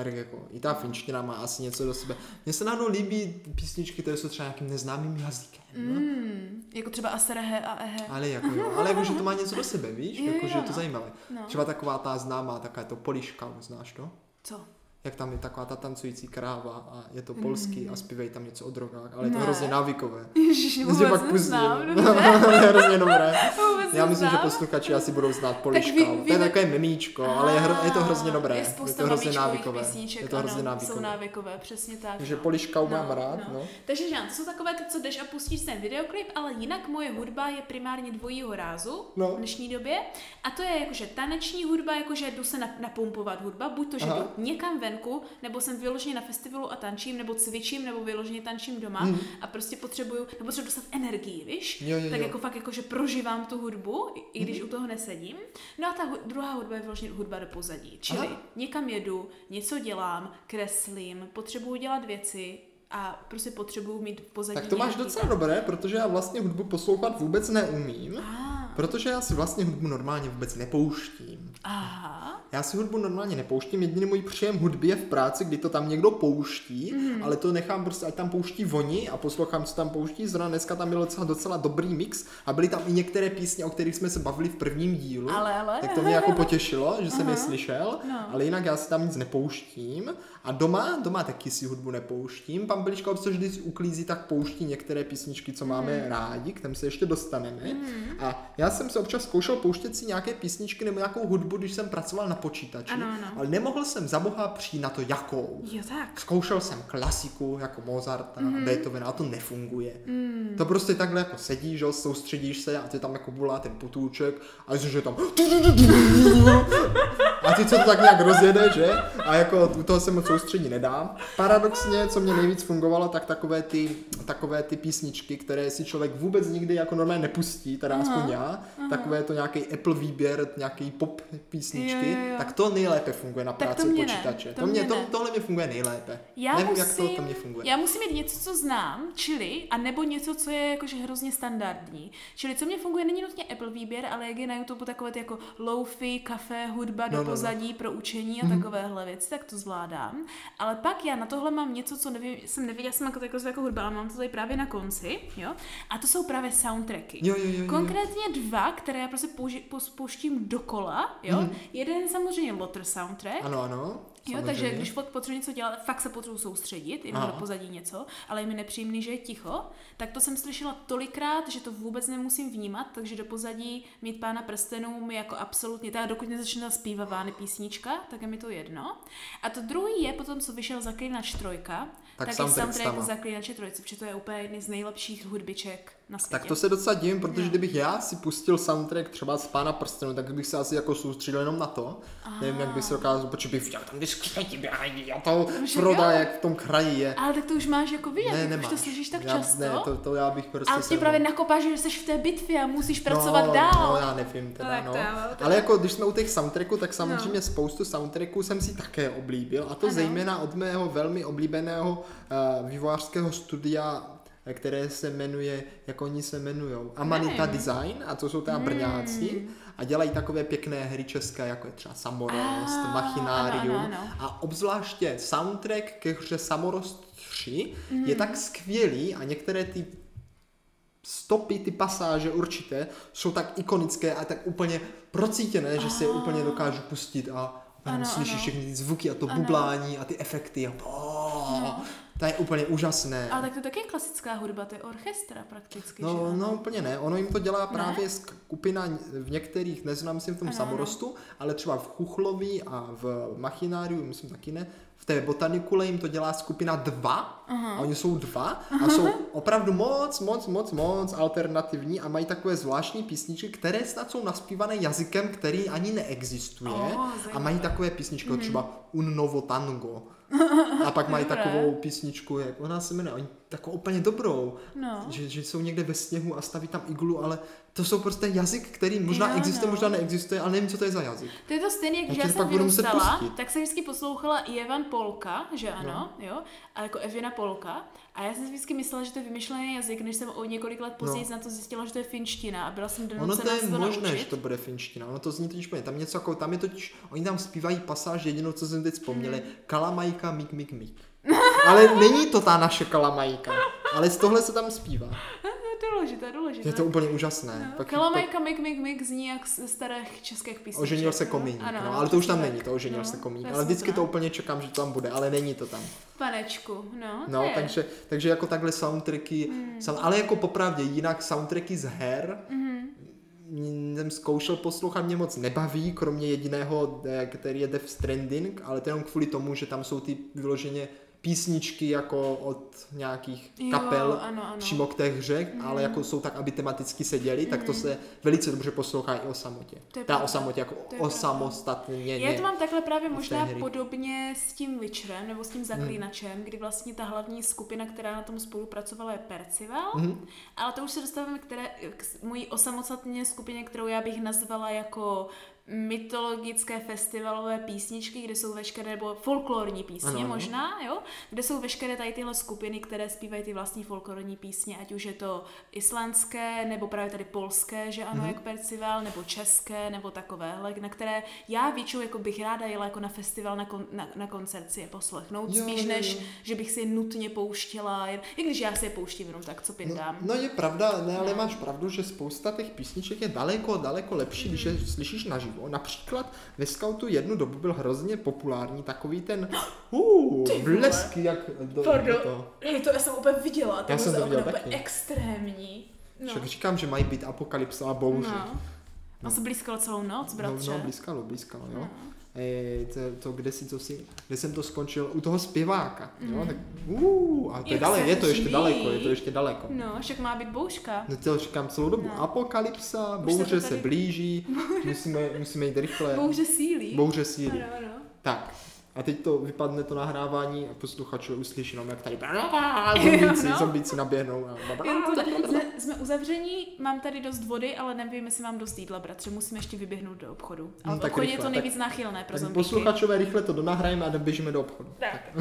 A tak jako, i ta finština má asi něco do sebe. Mně se najednou líbí písničky, které jsou třeba nějakým neznámým jazykem. no. mm, jako třeba Aserehe a Ehe. Ale jako jo, ale jako, že to má něco do sebe, víš? Jo, Jako, jo, že je to no. zajímavé. No. Třeba taková ta známá, taková to poliška, znáš to? Co? Jak tam je taková ta tancující kráva a je to polský a zpívají tam něco o drogách, ale je to Ne. hrozně návykové. Ježiš, Já si vůbec pak pustím. neznám, [laughs] to dobře. je hrozně dobré. Vůbec Já myslím, že posluchači asi budou znát poliška. vy- to je takové memíčko, ale je, hro, je to hrozně dobré. Je Je, to hrozně návykové. písniček, Je to hrozně ano, návykové. jsou návykové, přesně tak. Takže no. poliška mám No, rád, no. no. Takže Žán, to jsou takové ty, co jdeš a pustíš ten videoklip, ale jinak moje hudba je primárně dvojího rázu No. v dnešní době. A to je jakože taneční hudba, jakože jdu se nap- napumpovat hudba, buď to, že jdu někam venku, nebo jsem vyloženě na festivalu a tančím, nebo cvičím, nebo vyloženě tančím doma Mhm. a prostě potřebuju, nebo potřebuji dostat energii, víš? Jo, jo, tak jo. jako fakt jako, že prožívám tu hudbu, i- když u toho nesedím. No a ta druhá hudba je vyloženě hudba do pozadí. Čili Aha. někam jedu, něco dělám, kreslím, potřebuju dělat věci a prostě potřebuju mít pozadí Tak to máš docela dobré, protože já vlastně hudbu poslouchat vůbec neumím. Ah, Protože já si vlastně hudbu normálně vůbec nepouštím. aha. Já si hudbu normálně nepouštím, jediný můj příjem hudby je v práci, kdy to tam někdo pouští, mm. ale to nechám prostě, ať tam pouští voni a poslouchám, co tam pouští. Zrovna dneska tam byl docela, docela dobrý mix a byly tam i některé písně, o kterých jsme se bavili v prvním dílu. Ale, ale. Tak to mě jako potěšilo, že jsem je slyšel, No. ale jinak já si tam nic nepouštím. A doma, doma taky si hudbu nepouštím. Pan Bilička občas vždy uklízí, tak pouští některé písničky, co máme rádi, k těm se ještě dostaneme. A já jsem se občas zkoušel pouštět si nějaké písničky nebo nějakou hudbu, když jsem pracoval na počítači, Ano, ano. ale nemohl jsem za boha přijít na to jakou. Jo tak. Zkoušel jsem klasiku jako Mozarta, mm-hmm. Beethovena a to nefunguje. Mm. To prostě takhle jako sedíš, že jo, soustředíš se a ty tam jako bulá ten potůček a jsi, že tam a ty co to tak nějak rozjede, že? A jako u toho se moc soustředí nedám. Paradoxně, co mě nejvíc fungovalo, tak takové ty, takové ty písničky, které si člověk vůbec nikdy jako normálně nepustí, teda aspoň já. Takové to nějaký Apple výběr, nějaký pop písničky. Jo, jo, jo. Tak to nejlépe funguje na Tak to práci mě ne, počítače. to To mě, mě to, ne. tohle mě funguje nejlépe. Já Nevím, musím, jak to, to mě funguje. Já musím mít něco, co znám, čili, a nebo něco, co je jakože hrozně standardní. Čili co mě funguje, není nutně Apple výběr, ale jak je na YouTube takové ty jako lofi, kafe, hudba No, do no, no. pozadí pro učení a Mhm. takovéhle věci, tak to zvládám. Ale pak já na tohle mám něco, co nevím, jsem nevěděla, jsem jako, jako, jako hudba, ale mám to tady právě na konci, jo. A to jsou právě soundtracky. Jo, jo, jo, jo. Konkrétně dva, které já prostě použi- pouštím dokola, jo. Mhm. Jeden samozřejmě Lotter soundtrack, Ano, ano. Jo, takže když pot- potřebuji něco dělat, fakt se potřebuji soustředit, jenom do pozadí něco, ale je mi nepříjemný, že je ticho, tak to jsem slyšela tolikrát, že to vůbec nemusím vnímat, takže do pozadí mít pána prstenů mi jako absolutně, teda dokud nezačne zpívavány písnička, tak je mi to jedno. A to druhý je potom, co vyšel Zaklínač trojka, tak, tak je soundtrack. Zaklínače trojce, protože to je úplně jedný z nejlepších hudbiček na světě. Tak to se docela divím, protože No. kdybych já si pustil soundtrack třeba z Pána prstenu, tak bych se asi jako soustředil jenom na to. Nevím, jak bych se dokázal, protože bych viděl tam vždycky a to Froda, jo. jak v tom kraji je. Ale tak to už máš jako vidět, Ne, jak už nemáš. to slyšíš tak já, často. Ne, to, to já bych prostě... ale se- právě nakopáš, že jsi v té bitvě a musíš pracovat no, dál. No, já nevím teda, Tak no. to já- Ale já- jako když jsme u těch soundtracků, tak samozřejmě spoustu soundtracků jsem si také oblíbil. A to Ano. zejména od mého velmi oblíbeného uh, vývojářského studia které se jmenuje, jak oni se jmenujou, Amanita Nevím. Design a to jsou teda brňáci a dělají takové pěkné hry české, jako je třeba Samorost, Ah, Machinárium ano, ano, ano. a obzvláště soundtrack ke hře Samorost 3 Mhm. je tak skvělý a některé ty stopy, ty pasáže určité jsou tak ikonické a tak úplně procítěné, že si je úplně dokážu pustit a Ano, slyšíš ano. všechny ty zvuky a to Ano. bublání a ty efekty a oh, to je úplně úžasné. Ale tak to taky je klasická hudba, to je orchestra prakticky, že No, jo? no úplně ne, ono jim to dělá právě skupina v některých, neznám myslím v tom Ano, samorostu, ale třeba v Chuchlovi a v Machináriu, myslím taky ne, v té botanikule jim to dělá skupina dva Aha. a oni jsou dva a jsou opravdu moc, moc, moc, moc alternativní a mají takové zvláštní písničky, které snad jsou naspívané jazykem, který ani neexistuje Oh, a zajímavé. Mají takové písničky, mm. třeba Un novo tango. A pak mají takovou písničku, jak ona se jmenuje, oni takovou úplně dobrou, No. že, že jsou někde ve sněhu a staví tam iglu, ale to jsou prostě jazyk, který možná Jo, existuje, no. možná neexistuje, ale nevím, co to je za jazyk. To je to stejné, jak Já já jsem vyrůstala, tak jsem vždycky poslouchala Jevan Polka, že ano, jo, a jako Evina Polka. A já jsem si vždycky myslela, že to je vymyšlený jazyk, než jsem o několik let později na to zjistila, že to je finština a byla jsem Ono donucena to je to možné, naučit. že to bude finština, ono to zní totiž úplně, tam něco jako, tam je totiž, oni tam zpívají pasáž, jedinou, co jsem teď vzpomněli, Hmm. kalamajka, mik, mik, mik. Ale není to ta naše kalamajka, ale z tohle se tam zpívá. [laughs] Důležité, důležité. Je to úplně úžasné. No, Pak- Kalamajka Mik Mik Mik zní jak z starých českých písniček. Oženil se no. komíník, Ano, no, ale to už tam není, to oženil No, se je ale vždycky to úplně čekám, že to tam bude, ale není to tam. Panečku, no, No, je. takže, takže jako takhle soundtracky, Hmm. sam, ale jako popravdě jinak soundtracky z her, mm, jsem zkoušel poslouchat, mě moc nebaví, kromě jediného, eh, který je Death Stranding, ale to jenom kvůli tomu, že tam jsou ty vyloženě písničky jako od nějakých Jo, kapel ano, ano. přímo k té hře, Mhm. ale jako jsou tak, aby tematicky seděli, tak to se velice dobře poslouchá i o samotě. To je Ta o samotě jako o samostatně. Já to mám takhle právě možná podobně s tím Witcherem nebo s tím Zaklínačem, kdy vlastně ta hlavní skupina, která na tom spolupracovala, je Percival, Mhm. ale to už se dostáváme k, které, k mojí osamostatně skupině, kterou já bych nazvala jako mytologické festivalové písničky, kde jsou veškeré, nebo folklorní písně Ano, ano. možná, jo, kde jsou veškeré tady tyhle skupiny, které zpívají ty vlastní folklorní písně, ať už je to islandské, nebo právě tady polské, že ano, Mhm. mm-hmm. jak Percival, nebo české, nebo takovéhle, na které já většinou jako bych ráda jela jako na festival, na, kon, na, na koncert si je poslechnout, Jo, spíš jo, než, jo. že bych si je nutně pouštěla, jen, i když já si je pouštím jenom tak, co No, pindám. no je pravda, ne, ale No. máš pravdu, že spousta těch písniček je daleko, daleko lepší, když je slyšíš naživo. Například ve Scoutu jednu dobu byl hrozně populární takový ten [gasps] uh, Ty vole. blesky, jak do, Pardon. do to. Hej, to já jsem úplně viděla, to Já jsem to bylo viděl úplně taky. extrémní. No. Však říkám, že mají být apokalypsa a bouře. no. A se blízkalo celou noc, bratře. No, no, blízkalo, blízkalo, jo. No. E, to, to, kde, si, to si, kde jsem to skončil, u toho zpěváka, jo, Mhm. tak uh, a to je, Jak dale, se je to ještě daleko, je to ještě daleko. No, však má být bouška. No to říkám celou dobu. No. Apokalypsa, Už se bouře se tady- blíží, [laughs] musíme, musíme jít rychle. Bouře sílí. Bouře síly. Ano, ano. Tak, A teď to vypadne to nahrávání a posluchač uslyší jenom, jak tady [laughs] zombíci, no. zombíci naběhnou. A jsme, jsme uzavření, mám tady dost vody, ale nevím, jestli mám dost jídla, bratře, musíme ještě vyběhnout do obchodu. Ale Hmm, v tak obchodě je to tak- nejvíc náchylné pro tak zombíky. posluchačové rychle to donahrajeme a běžíme do obchodu. Tak. [laughs]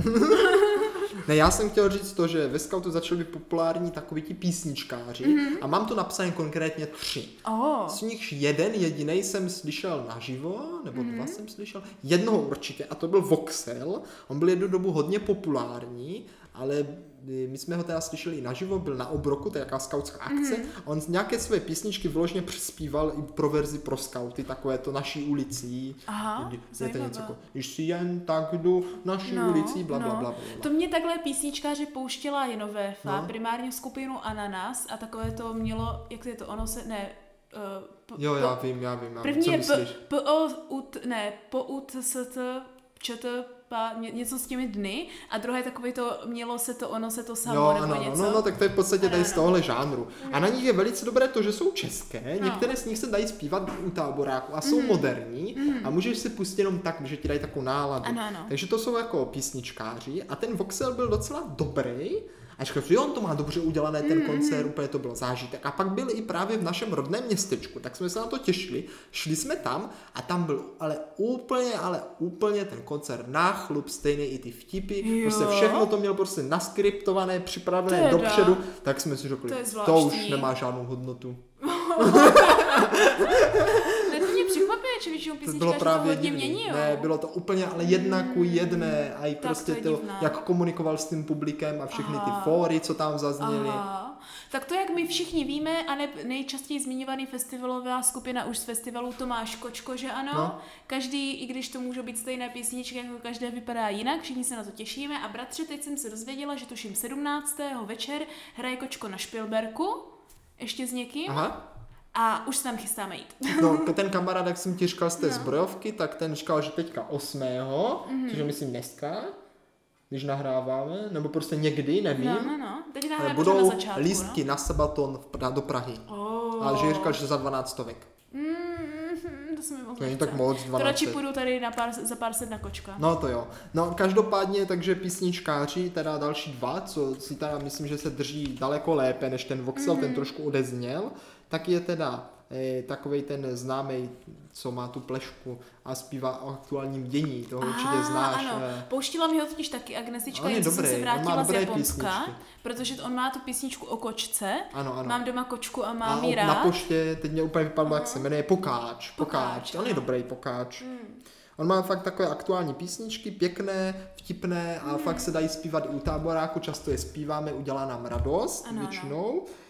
Ne, já jsem chtěl říct to, že ve Scoutu začali být populární takoví ti písničkáři Mhm. a mám to napsané konkrétně tři. Oh. Z nich jeden jediný jsem slyšel naživo, nebo Mhm. dva jsem slyšel, jednoho určitě, a to byl Voxel. On byl jednu dobu hodně populární, ale my jsme ho teda slyšeli i naživo, byl na obroku, to je jaká skautská akce. Mhm. A on nějaké své písničky vložně přispíval i pro verzi pro skauty, takové to naší ulicí. Aha, je to něco jako, když si jen tak jdu naší No, ulicí, bla, bla, no. bla, bla, bla. To mě takhle písničkáři pouštěla Jenovéfa, No. no. primárně skupinu Ananas a takové to mělo, jak je to, ono se, ne, uh, p, Jo, já vím, já vím, já vím, První je p, p, o, ut, ne, po, ut, s, t, čt, pa, ně, něco s těmi dny a druhé takové to, mělo se to, ono se to samo, Jo, nebo ano, něco. no, no, tak to je v podstatě tady z tohohle žánru. A na nich je velice dobré to, že jsou české, No. některé z nich se dají zpívat u táboráku a jsou moderní a můžeš si pustit jenom tak, že ti dají takovou náladu. Ano, ano. Takže to jsou jako písničkáři a ten Voxel byl docela dobrý. A říkal, že on to má dobře udělané, ten koncert, úplně to byl zážitek. A pak byl i právě v našem rodném městečku, tak jsme se na to těšili. Šli jsme tam a tam byl ale úplně, ale úplně ten koncert náchlup, stejný i ty vtipy. Jo. Prostě všechno to měl prostě naskriptované, připravené Teda. dopředu, tak jsme si řekli, To to, už nemá žádnou hodnotu. [laughs] Ne, to mě překvapuje, že většinou To písničkáři bylo to právě hodně divný. mění, jo. Ne, bylo to úplně ale jedna ku jedné a i Tak prostě to to, jak komunikoval s tím publikem a všechny ty Aha. fóry, co tam zazněly. Aha. Tak to, jak my všichni víme, a ne, nejčastěji zmiňovaný festivalová skupina už z festivalu Tomáš Kočko, že ano? No. Každý, i když to můžou být stejné písničky, jako každé vypadá jinak, všichni se na to těšíme. A bratře, teď jsem se dozvěděla, že tuším 17. večer hraje Kočko na Špilberku, ještě s někým, Aha. A už se tam chystáme jít. [laughs] No, ten kamarád, jak jsem ti říkal z té No. zbrojovky, tak ten říkal, že teďka 8. Mhm. což je myslím dneska, když nahráváme, nebo prostě někdy, nevím. No, no, no. Teď ale pořád na budou začátku, lístky na sabaton v Pra- do Prahy. no. Oh. A že říkal, že za 12 stovek. Mm, mm, to se mi moc Není nechce. tak moc, To 12 radši set. půjdu tady na pár, za pár set na kočka. No to jo. No každopádně, takže písničkáři, teda další dva, co si teda myslím, že se drží daleko lépe než ten Voxel, Mhm. mm-hmm. ten trošku odezněl, tak je teda eh, takovej ten známý, co má tu plešku a zpívá o aktuálním dění, toho určitě znáš. Ano, eh. pouštila mi ho totiž taky Agnesička, On je co jsem dobrý, se vrátila z Japonska, písničky. protože on má tu písničku o kočce. Ano, ano. Mám doma kočku a mám ji rád. na poště, teď mě úplně vypadlo, jak se jmenuje, Pokáč. Pokáč. Pokáč, On je ano. dobrý Pokáč. Mm. On má fakt takové aktuální písničky, pěkné, vtipné a fakt se dají zpívat i u táboráku, často je zpíváme, udělá nám radost Ano, ano. většinou. Eh,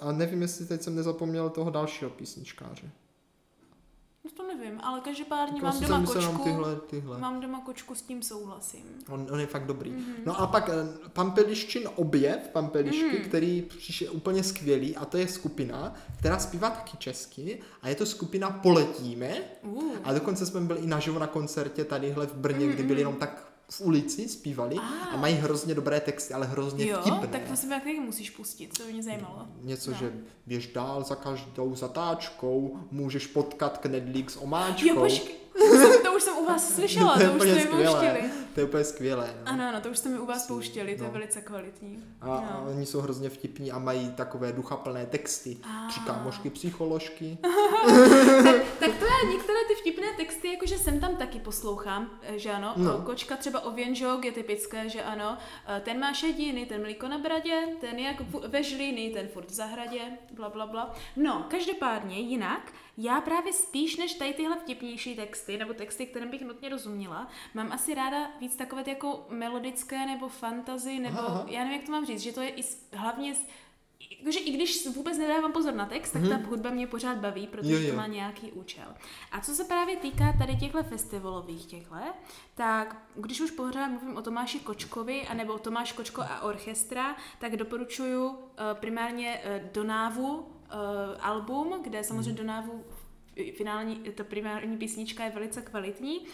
A nevím, jestli teď jsem nezapomněl toho dalšího písničkáře. No to nevím, ale každopádně mám doma kočku. tyhle, tyhle. Mám doma kočku, s tím souhlasím. On, on je fakt dobrý. Mhm. Mm-hmm. No a pak eh, Pampeliščin objev, Pampelišky, Mhm. mm. který přišel úplně skvělý a to je skupina, která zpívá taky česky a je to skupina Poletíme Uh. a dokonce jsme byli i naživo na koncertě tadyhle v Brně, kdy byli jenom tak v ulici zpívali Ah. a mají hrozně dobré texty, ale hrozně Jo, vtipné. tak to se mi taky musíš pustit, to by mě zajímalo. Něco, No. že běž dál za každou zatáčkou, můžeš potkat knedlík s omáčkou. Jo, počkej, to, už jsem u vás [laughs] slyšela, to je to, už jste mi pouštěli. To je úplně skvělé. No. Ano, ano, to už jste mi u vás pouštěli, to je No. velice kvalitní. A, a No. oni jsou hrozně vtipní a mají takové duchaplné texty. Ah. Tři kámošky psycholožky. [laughs] [laughs] Tak to já některé ty vtipné texty, jakože sem tam taky poslouchám, eh, že ano. No. Kočka třeba o věnžok je typické, že ano. Eh, Ten má šediny, ten mlíko na bradě, ten jak v- ve žlíny, ten furt v zahradě, bla, bla, bla. No, každopádně jinak, já právě spíš než tady tyhle vtipnější texty, nebo texty, kterým bych nutně rozuměla, mám asi ráda víc takové jako melodické nebo fantazy, nebo Aha, aha. já nevím, jak to mám říct, že to je i hlavně Jakože i když vůbec nedávám pozor na text, tak ta hudba mě pořád baví, protože Mhm. Jo, jo. to má nějaký účel. A co se právě týká tady těchto festivalových těchto, tak když už pořád mluvím o Tomáši Kočkovi, anebo o Tomáš Kočko a orchestra, tak doporučuju uh, primárně uh, Donávu uh, album, kde Mhm. samozřejmě Donávu finální, ta primární písnička je velice kvalitní. Uh,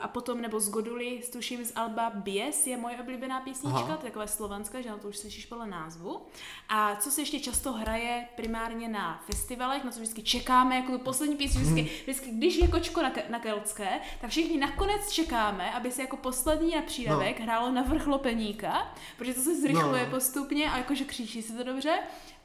a potom, nebo z Goduly, tuším z Alba Bies je moje oblíbená písnička, Aha. to je takové slovanské, že na to už slyšíš podle názvu. A co se ještě často hraje primárně na festivalech, na co vždycky čekáme, jako tu poslední písničku, vždycky, hmm. vždycky, když je kočko na, na keltské, tak všichni nakonec čekáme, aby se jako poslední na přídavek no. hrálo na vrch lopeníka, protože to se zrychluje no. postupně a jakože křičí se to dobře.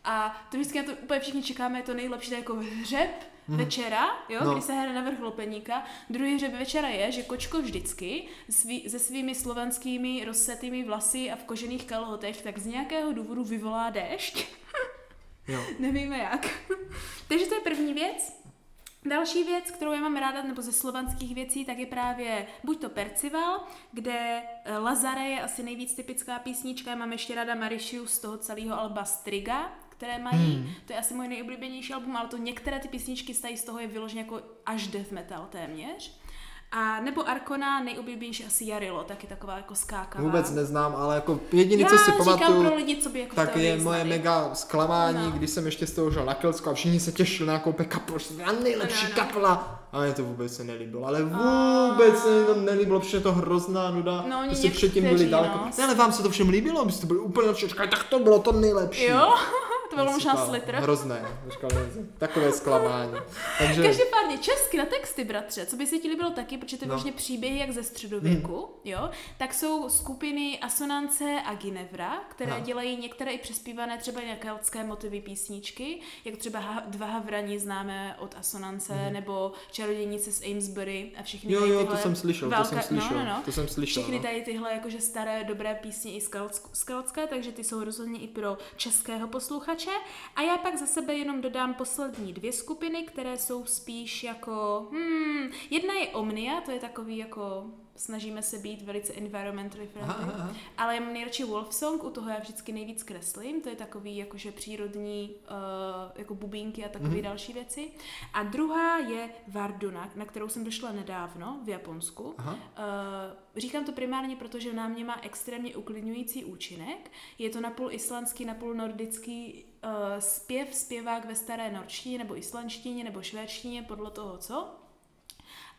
A to vždycky na to úplně všichni čekáme, je to nejlepší, to je jako hřeb mm. večera, jo, no. kdy se hraje na vrch lopeníka. Druhý hřeb večera je, že kočko vždycky svý, se svými slovanskými rozsetými vlasy a v kožených kalhotech tak z nějakého důvodu vyvolá déšť. jo. [laughs] Nevíme jak. [laughs] Takže to je první věc. Další věc, kterou já mám ráda, nebo ze slovanských věcí, tak je právě buď to Percival, kde eh, Lazare je asi nejvíc typická písnička, já mám ještě ráda Marishiu z toho celého alba Striga, které mají. Hmm. To je asi můj nejoblíbenější album, ale to některé ty písničky stají z toho je vyloženě jako až death metal téměř. A nebo Arkona, nejoblíbenější asi Jarilo, taky taková jako skákavá. Vůbec neznám, ale jako jediný, co si pamatuju, pro lidi, co by jako tak je moje mega zklamání, no. když jsem ještě z toho žil na Kelsko a všichni se těšili na nějakou kapelu, nejlepší no, no, kapela. A mě to vůbec se nelíbilo, ale vůbec se mi to nelíbilo, protože je to hrozná nuda. No, prostě předtím byli daleko. No. Ne, ale vám se to všem líbilo, byste byli úplně nadšení, tak to bylo to nejlepší. Jo? To bylo možná slitr. Hrozné, takové zklamání. Takže... Každopádně česky na texty, bratře, co by se ti líbilo taky, protože to je no. vlastně příběhy jak ze středověku, hmm. jo, tak jsou skupiny Asonance a Ginevra, které no. dělají některé i přespívané třeba nějaké keltské motivy písničky, jak třeba Dva havrani známe od Asonance, hmm. nebo Čarodějnice z Amesbury a všechny Jo, jo, to jsem slyšel, válka, to jsem slyšel, no, no, no. to jsem slyšel. Všechny no. tady tyhle jakože staré dobré písně i z Keltské, takže ty jsou rozhodně i pro českého posluchače posluchače. A já pak za sebe jenom dodám poslední dvě skupiny, které jsou spíš jako... Hmm, jedna je Omnia, to je takový jako snažíme se být velice environmentally friendly, aha, aha. ale mám nejradši Wolf Song, u toho já vždycky nejvíc kreslím, to je takový jakože přírodní uh, jako bubínky a takové mm-hmm. další věci. A druhá je Varduna, na kterou jsem došla nedávno v Japonsku. Aha. Uh, říkám to primárně, protože na mě má extrémně uklidňující účinek. Je to napůl islandský, napůl nordický uh, zpěv, zpěvák ve staré norčtině nebo islandštině nebo švédštině, podle toho co.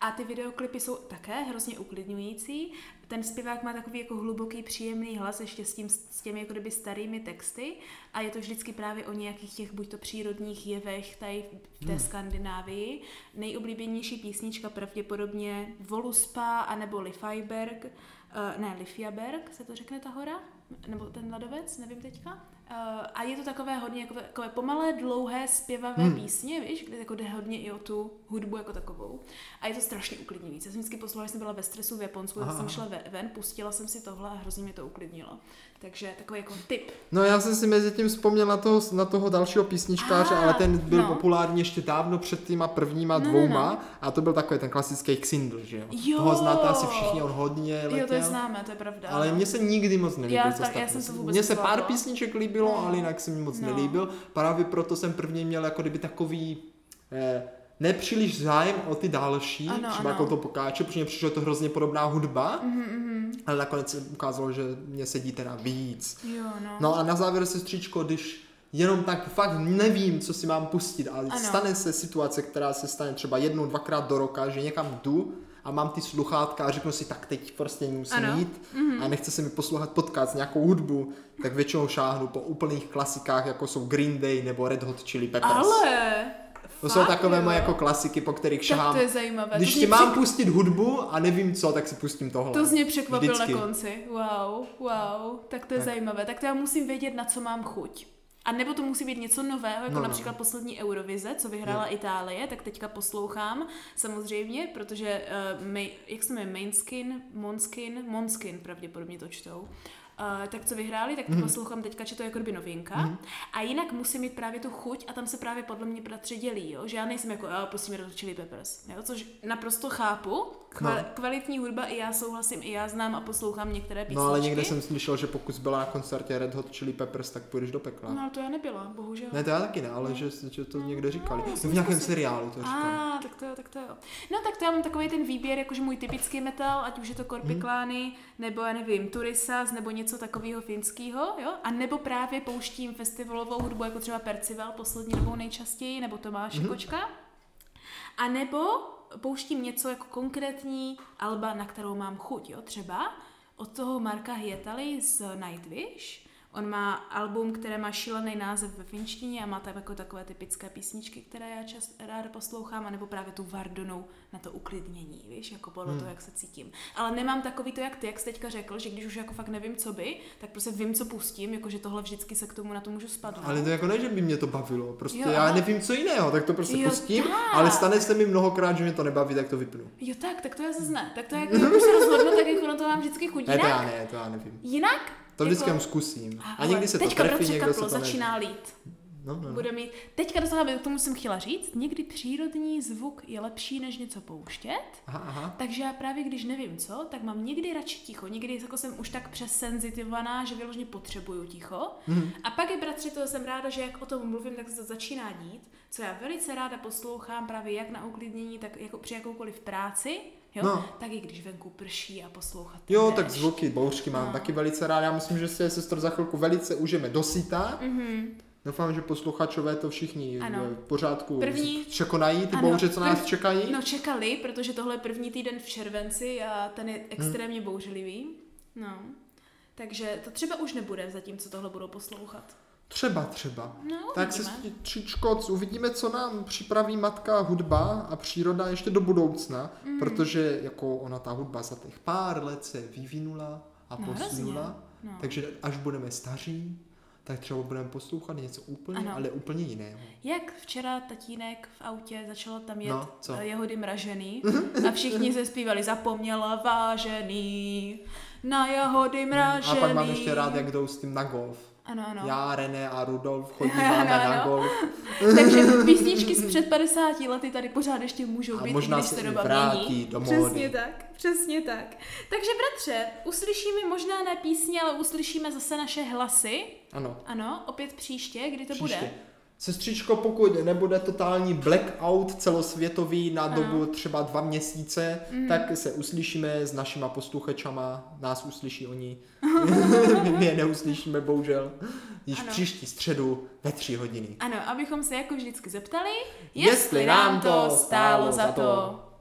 A ty videoklipy jsou také hrozně uklidňující. Ten zpěvák má takový jako hluboký, příjemný hlas ještě s, tím, s těmi jako kdyby starými texty a je to vždycky právě o nějakých těch buď to přírodních jevech tady v té hmm. Skandinávii. Nejoblíbenější písnička pravděpodobně Voluspa anebo Lifeiberg, uh, ne Lifiaberg se to řekne ta hora, nebo ten ledovec, nevím teďka. Uh, a je to takové hodně jako, takové pomalé, dlouhé, zpěvavé hmm. písně, víš, kde jako jde hodně i o tu hudbu jako takovou. A je to strašně uklidňující. Já jsem vždycky poslouchala, jsem byla ve stresu v Japonsku, tak jsem šla ven, pustila jsem si tohle a hrozně mě to uklidnilo. Takže takový jako tip. No já jsem si mezi tím vzpomněl na toho, na toho dalšího písničkáře, ale ten byl no. populární ještě dávno před těma prvníma no, dvouma no, no. a to byl takový ten klasický Xindl, že jo? jo. Toho znáte asi všichni, on hodně letěl. Jo, to je známe, to je pravda. Ale no. mně se nikdy moc nelíbil. Já, tak, já jsem to vůbec Mně se pár písniček líbilo, no. ale jinak se mi moc no. nelíbil. Právě proto jsem prvně měl jako kdyby takový eh, nepříliš zájem o ty další, ano, třeba ano. jako to pokáče, protože mě přišlo to hrozně podobná hudba, mm-hmm. ale nakonec se ukázalo, že mě sedí teda víc. Jo, no. no a na závěr, sestřičko, když jenom tak fakt nevím, co si mám pustit, ale ano. stane se situace, která se stane třeba jednou, dvakrát do roka, že někam jdu a mám ty sluchátka a řeknu si, tak teď prostě musím ano. jít mm-hmm. a nechce se mi poslouchat podcast, nějakou hudbu, tak většinou šáhnu po úplných klasikách, jako jsou Green Day nebo Red Hot Chili Peppers. Ale to jsou takové moje jako klasiky, po kterých šahám. to je zajímavé. Když ti mám pustit hudbu a nevím co, tak si pustím tohle. To z mě překvapil Vždycky. na konci. Wow, wow, tak to je tak. zajímavé. Tak to já musím vědět, na co mám chuť. A nebo to musí být něco nového, jako no, no. například poslední Eurovize, co vyhrála no. Itálie, tak teďka poslouchám samozřejmě, protože uh, maj, jak se jmenuje, Mainskin, Monskin, Monskin pravděpodobně to čtou. Uh, tak co vyhráli, tak to mm. poslouchám teďka, že to je jako by novinka. Mm. A jinak musím mít právě tu chuť a tam se právě podle mě bratře dělí, jo? že já nejsem jako, jo, pustíme do Chili Peppers, jo? což naprosto chápu, Kval, no. Kvalitní hudba i já souhlasím, i já znám a poslouchám některé písničky. No ale někde jsem slyšel, že pokud byla na koncertě Red Hot Chili Peppers, tak půjdeš do pekla. No to já nebyla, bohužel. Ne, to já taky ne, ale no. že, že to no, někde říkali. No, v nějakém seriálu to říkali. A, tak to jo, tak to jo. No tak to já mám takový ten výběr, jakože můj typický metal, ať už je to Korpiklány, hmm. nebo já nevím, Turisas, nebo něco takového finského, jo? A nebo právě pouštím festivalovou hudbu, jako třeba Percival poslední dobou nejčastěji, nebo Tomáš hmm. Kočka. A nebo pouštím něco jako konkrétní alba, na kterou mám chuť, jo, třeba od toho Marka Hietali z Nightwish, On má album, které má šílený název ve finštině a má tam jako takové typické písničky, které já čas ráda poslouchám, anebo právě tu Vardonou na to uklidnění, víš, jako podle hmm. toho, jak se cítím. Ale nemám takový to, jak ty, jak jsi teďka řekl, že když už jako fakt nevím, co by, tak prostě vím, co pustím, jako že tohle vždycky se k tomu na to můžu spadnout. Ale to jako ne, že by mě to bavilo, prostě jo, já nevím, co jiného, tak to prostě jo, pustím, tak. ale stane se mi mnohokrát, že mě to nebaví, tak to vypnu. Jo, tak, tak to já zase ne. Tak to jako, [laughs] když se rozhodnu, tak jako na to mám vždycky chuť. Ne, to já ne, to já nevím. Jinak to vždycky jako... zkusím. A někdy se teďka to trefí, někdo se to začíná lít. No, no. Bude mít, teďka dostávám, k tomu jsem chtěla říct, někdy přírodní zvuk je lepší, než něco pouštět, aha, aha. takže já právě když nevím co, tak mám někdy radši ticho, někdy jako jsem už tak přesenzitivovaná, že vyloženě potřebuju ticho. Mm. A pak je bratři, to jsem ráda, že jak o tom mluvím, tak se to začíná dít, co já velice ráda poslouchám právě jak na uklidnění, tak jako při jakoukoliv práci, Jo? No. Tak i když venku prší a poslouchat. Jo, déšť. tak zvuky, bouřky mám no. taky velice rád. Já myslím, že se sestro za chvilku velice užijeme dosyta. Mm-hmm. Doufám, že posluchačové to všichni ano. v pořádku první, překonají ty ano, bouře, co nás prv, čekají. No čekali, protože tohle je první týden v červenci a ten je extrémně hmm. bouřlivý. No. Takže to třeba už nebude, zatímco tohle budou poslouchat. Třeba, třeba. No, tak se Tříčko, uvidíme, co nám připraví matka hudba a příroda ještě do budoucna, mm. protože jako ona ta hudba za těch pár let se vyvinula a no, posunula, no. takže až budeme staří, tak třeba budeme poslouchat něco úplně, ano. ale úplně jiného. Jak včera tatínek v autě začal tam jet no, co? jehody mražený a všichni se zpívali zapomněla vážený na jehody mražený. A pak mám ještě rád, jak jdou s tím na golf. Ano, ano. Já, René a Rudolf [laughs] chodíme ano, na golf. [laughs] Takže [laughs] písničky z před 50 lety tady pořád ještě můžou a být, možná když se doba vrátí do Přesně tak, přesně tak. Takže bratře, uslyšíme možná ne písně, ale uslyšíme zase naše hlasy. Ano. Ano, opět příště, kdy to příště. bude? Sestřičko, pokud nebude totální blackout celosvětový na ano. dobu třeba dva měsíce, mm. tak se uslyšíme s našima posluchačama, nás uslyší oni. [laughs] My je neuslyšíme, bohužel, již ano. příští středu ve tři hodiny. Ano, abychom se jako vždycky zeptali, jestli, jestli nám to stálo za to. Za to.